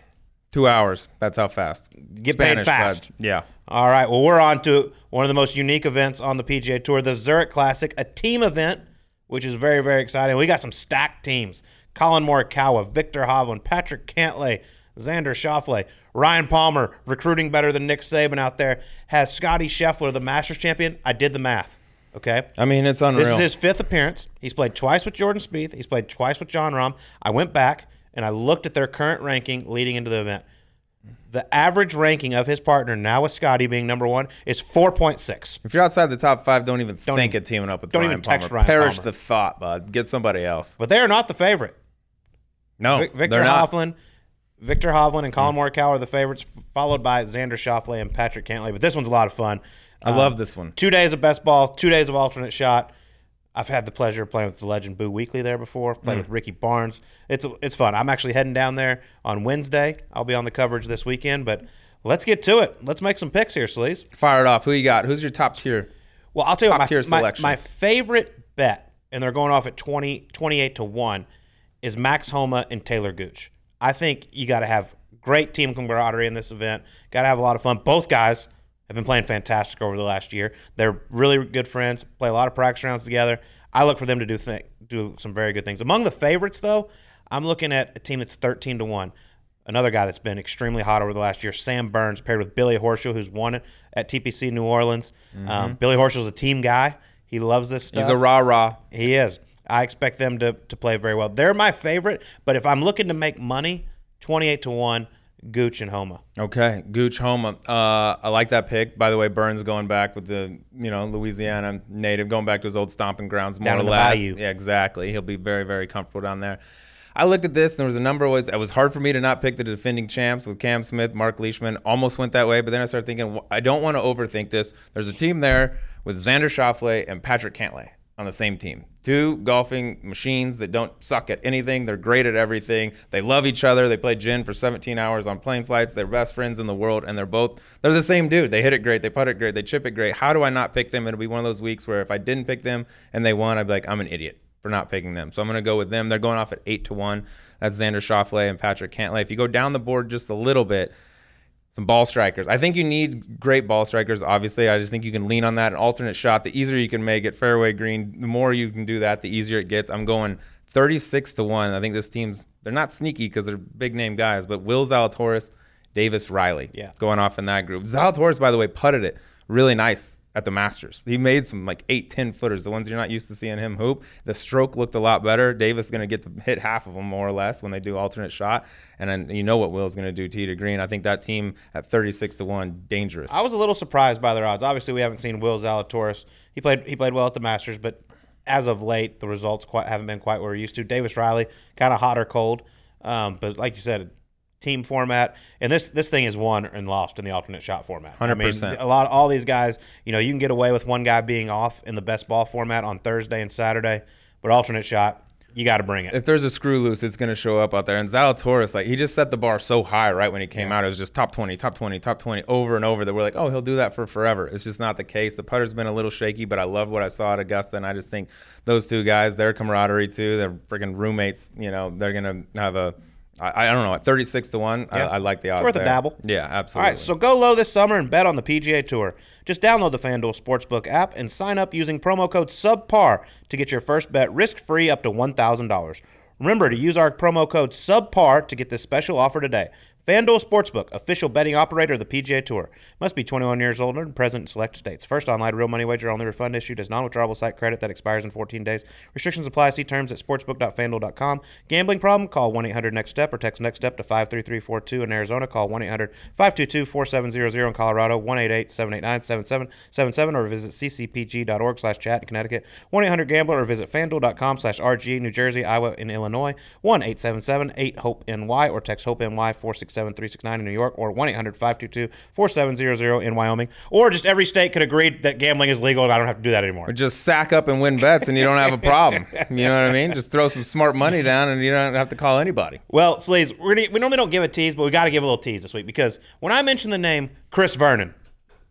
two hours. That's how fast. Get paid fast. Yeah. All right. Well, we're on to one of the most unique events on the PGA Tour, the Zurich Classic, a team event, which is very, very exciting. We got some stacked teams: Collin Morikawa, Viktor Hovland, Patrick Cantlay, Xander Schauffele, Ryan Palmer, recruiting better than Nick Saban out there, has Scotty Scheffler, the Masters champion. I did the math. Okay. I mean, it's unreal. This is his fifth appearance. He's played twice with Jordan Spieth. He's played twice with Jon Rahm. I went back and I looked at their current ranking leading into the event. The average ranking of his partner, now with Scotty being number one, is 4.6. if you're outside the top five, don't even Don't think even- of teaming up with don't Ryan even text Palmer. Ryan Perish Palmer. the thought, bud. Get somebody else. But they are not the favorite. No, Vic- Viktor. Hovland, Viktor Hovland and Collin mm. Morikawa are the favorites, followed by Xander Schauffele and Patrick Cantlay. But this one's a lot of fun. I uh, love this one. Two days of best ball, two days of alternate shot. I've had the pleasure of playing with the legend Boo Weekley there before. Played hmm. with Ricky Barnes. It's it's fun. I'm actually heading down there on Wednesday. I'll be on the coverage this weekend. But let's get to it. Let's make some picks here, Sleeves. Fire it off. Who you got? Who's your top tier? Well, I'll tell you what, Top tier my, my, my favorite bet, and they're going off at 20, 28 to 1, is Max Homa and Taylor Gooch. I think you got to have great team camaraderie in this event. Got to have a lot of fun. Both guys have been playing fantastic over the last year. They're really good friends, play a lot of practice rounds together. I look for them to do th- do some very good things. Among the favorites, though, I'm looking at a team that's 13 to 1. Another guy that's been extremely hot over the last year, Sam Burns, paired with Billy Horschel, who's won it at TPC New Orleans. Um, Billy Horschel's a team guy. He loves this stuff. Mm-hmm. He's a rah rah. He is. I expect them to, to play very well. They're my favorite, but if I'm looking to make money, 28 to 1, Gooch and Homa. Okay, Gooch Homa. Uh, I like that pick. By the way, Burns going back with the you know Louisiana native, going back to his old stomping grounds more Down or less. bayou. Yeah, exactly. He'll be very very comfortable down there. I looked at this, and there was a number of ways. It was hard for me to not pick the defending champs with Cam Smith, Mark Leishman. Almost went that way, but then I started thinking, I don't want to overthink this. There's a team there with Xander Schauffele and Patrick Cantlay on the same team. Two golfing machines that don't suck at anything. They're great at everything. They love each other. They play gin for 17 hours on plane flights. They're best friends in the world, and they're both they're the same dude. They hit it great. They putt it great. They chip it great. How do I not pick them? It'll be one of those weeks where if I didn't pick them and they won, I'd be like, I'm an idiot for not picking them. So I'm going to go with them. They're going off at eight to one. That's Xander Schauffele and Patrick Cantlay. If you go down the board just a little bit, some ball strikers. I think you need great ball strikers. Obviously, I just think you can lean on that. An alternate shot, the easier you can make it fairway green, the more you can do that, the easier it gets. I'm going 36 to one. I think this team's they're not sneaky because they're big name guys, but Will Zalatoris, Davis Riley, Yeah. going off in that group. Zalatoris, by the way, putted it really nice at the Masters. He made some like eight, 10 footers, the ones you're not used to seeing him hoop. The stroke looked a lot better. Davis is going to get to hit half of them more or less when they do alternate shot. And then you know what Will's going to do tee to green. I think that team at 36 to 1, dangerous. I was a little surprised by their odds. Obviously, we haven't seen Will Zalatoris. He played he played well at the Masters, but as of late, the results quite haven't been quite where we're used to. Davis Riley, kind of hot or cold, um, but like you said, team format, and this this thing is won and lost in the alternate shot format. I mean, 100%. a lot all these guys, you know, you can get away with one guy being off in the best ball format on Thursday and Saturday, but alternate shot. you got to bring it. if there's a screw loose, it's going to show up out there. And Zalatoris, like he just set the bar so high right when he came out. It was just top 20, top 20, top 20 over and over that we're like, oh, he'll do that for forever. It's just not the case. The putter's been a little shaky, but I love what I saw at Augusta. And I just think those two guys, their camaraderie too, they're freaking roommates. You know, they're going to have a, I, I don't know, at 36 to 1, I, Yeah. I like the odds. worth a there. dabble. Yeah, absolutely. All right, so go low this summer and bet on the PGA Tour. Just download the FanDuel Sportsbook app and sign up using promo code SUBPAR to get your first bet risk free up to $1,000. Remember to use our promo code SUBPAR to get this special offer today. FanDuel Sportsbook, official betting operator of the PGA Tour. Must be 21 years old and present in select states. First online real money wager only refund issued as non-withdrawable site credit that expires in 14 days. Restrictions apply. See terms at sportsbook.fanduel.com. Gambling problem? Call 1-800-NEXT-STEP or text NEXT STEP to 53342 in Arizona. Call 1-800-522-4700 in Colorado. 1-888-789-7777 or visit ccpg.org slash chat in Connecticut. 1-800-GAMBLER or visit fanduel.com slash RG, New Jersey, Iowa, and Illinois. 1-877-8-HOPE-NY or text HOPE-NY 467-369 in New York or 1-800-522-4700 in Wyoming. Or just every state could agree that gambling is legal and I don't have to do that anymore. Or just sack up and win bets and you don't have a problem. you know what I mean? Just throw some smart money down and you don't have to call anybody. Well, Sleeves, we're gonna, we normally don't give a tease, but we got to give a little tease this week because when I mention the name Chris Vernon,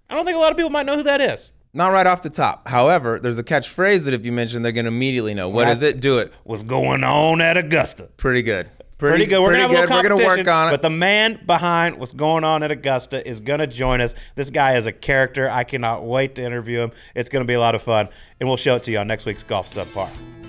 I don't think a lot of people might know who that is. Not right off the top. However, there's a catchphrase that if you mention, they're going to immediately know. What is it? Do it. What's going on at Augusta? Pretty good. Pretty, good. We're pretty gonna have a little We're gonna work on it. But the man behind what's going on at Augusta is gonna join us. This guy is a character. I cannot wait to interview him. It's gonna be a lot of fun, and we'll show it to you on next week's Golf Subpar.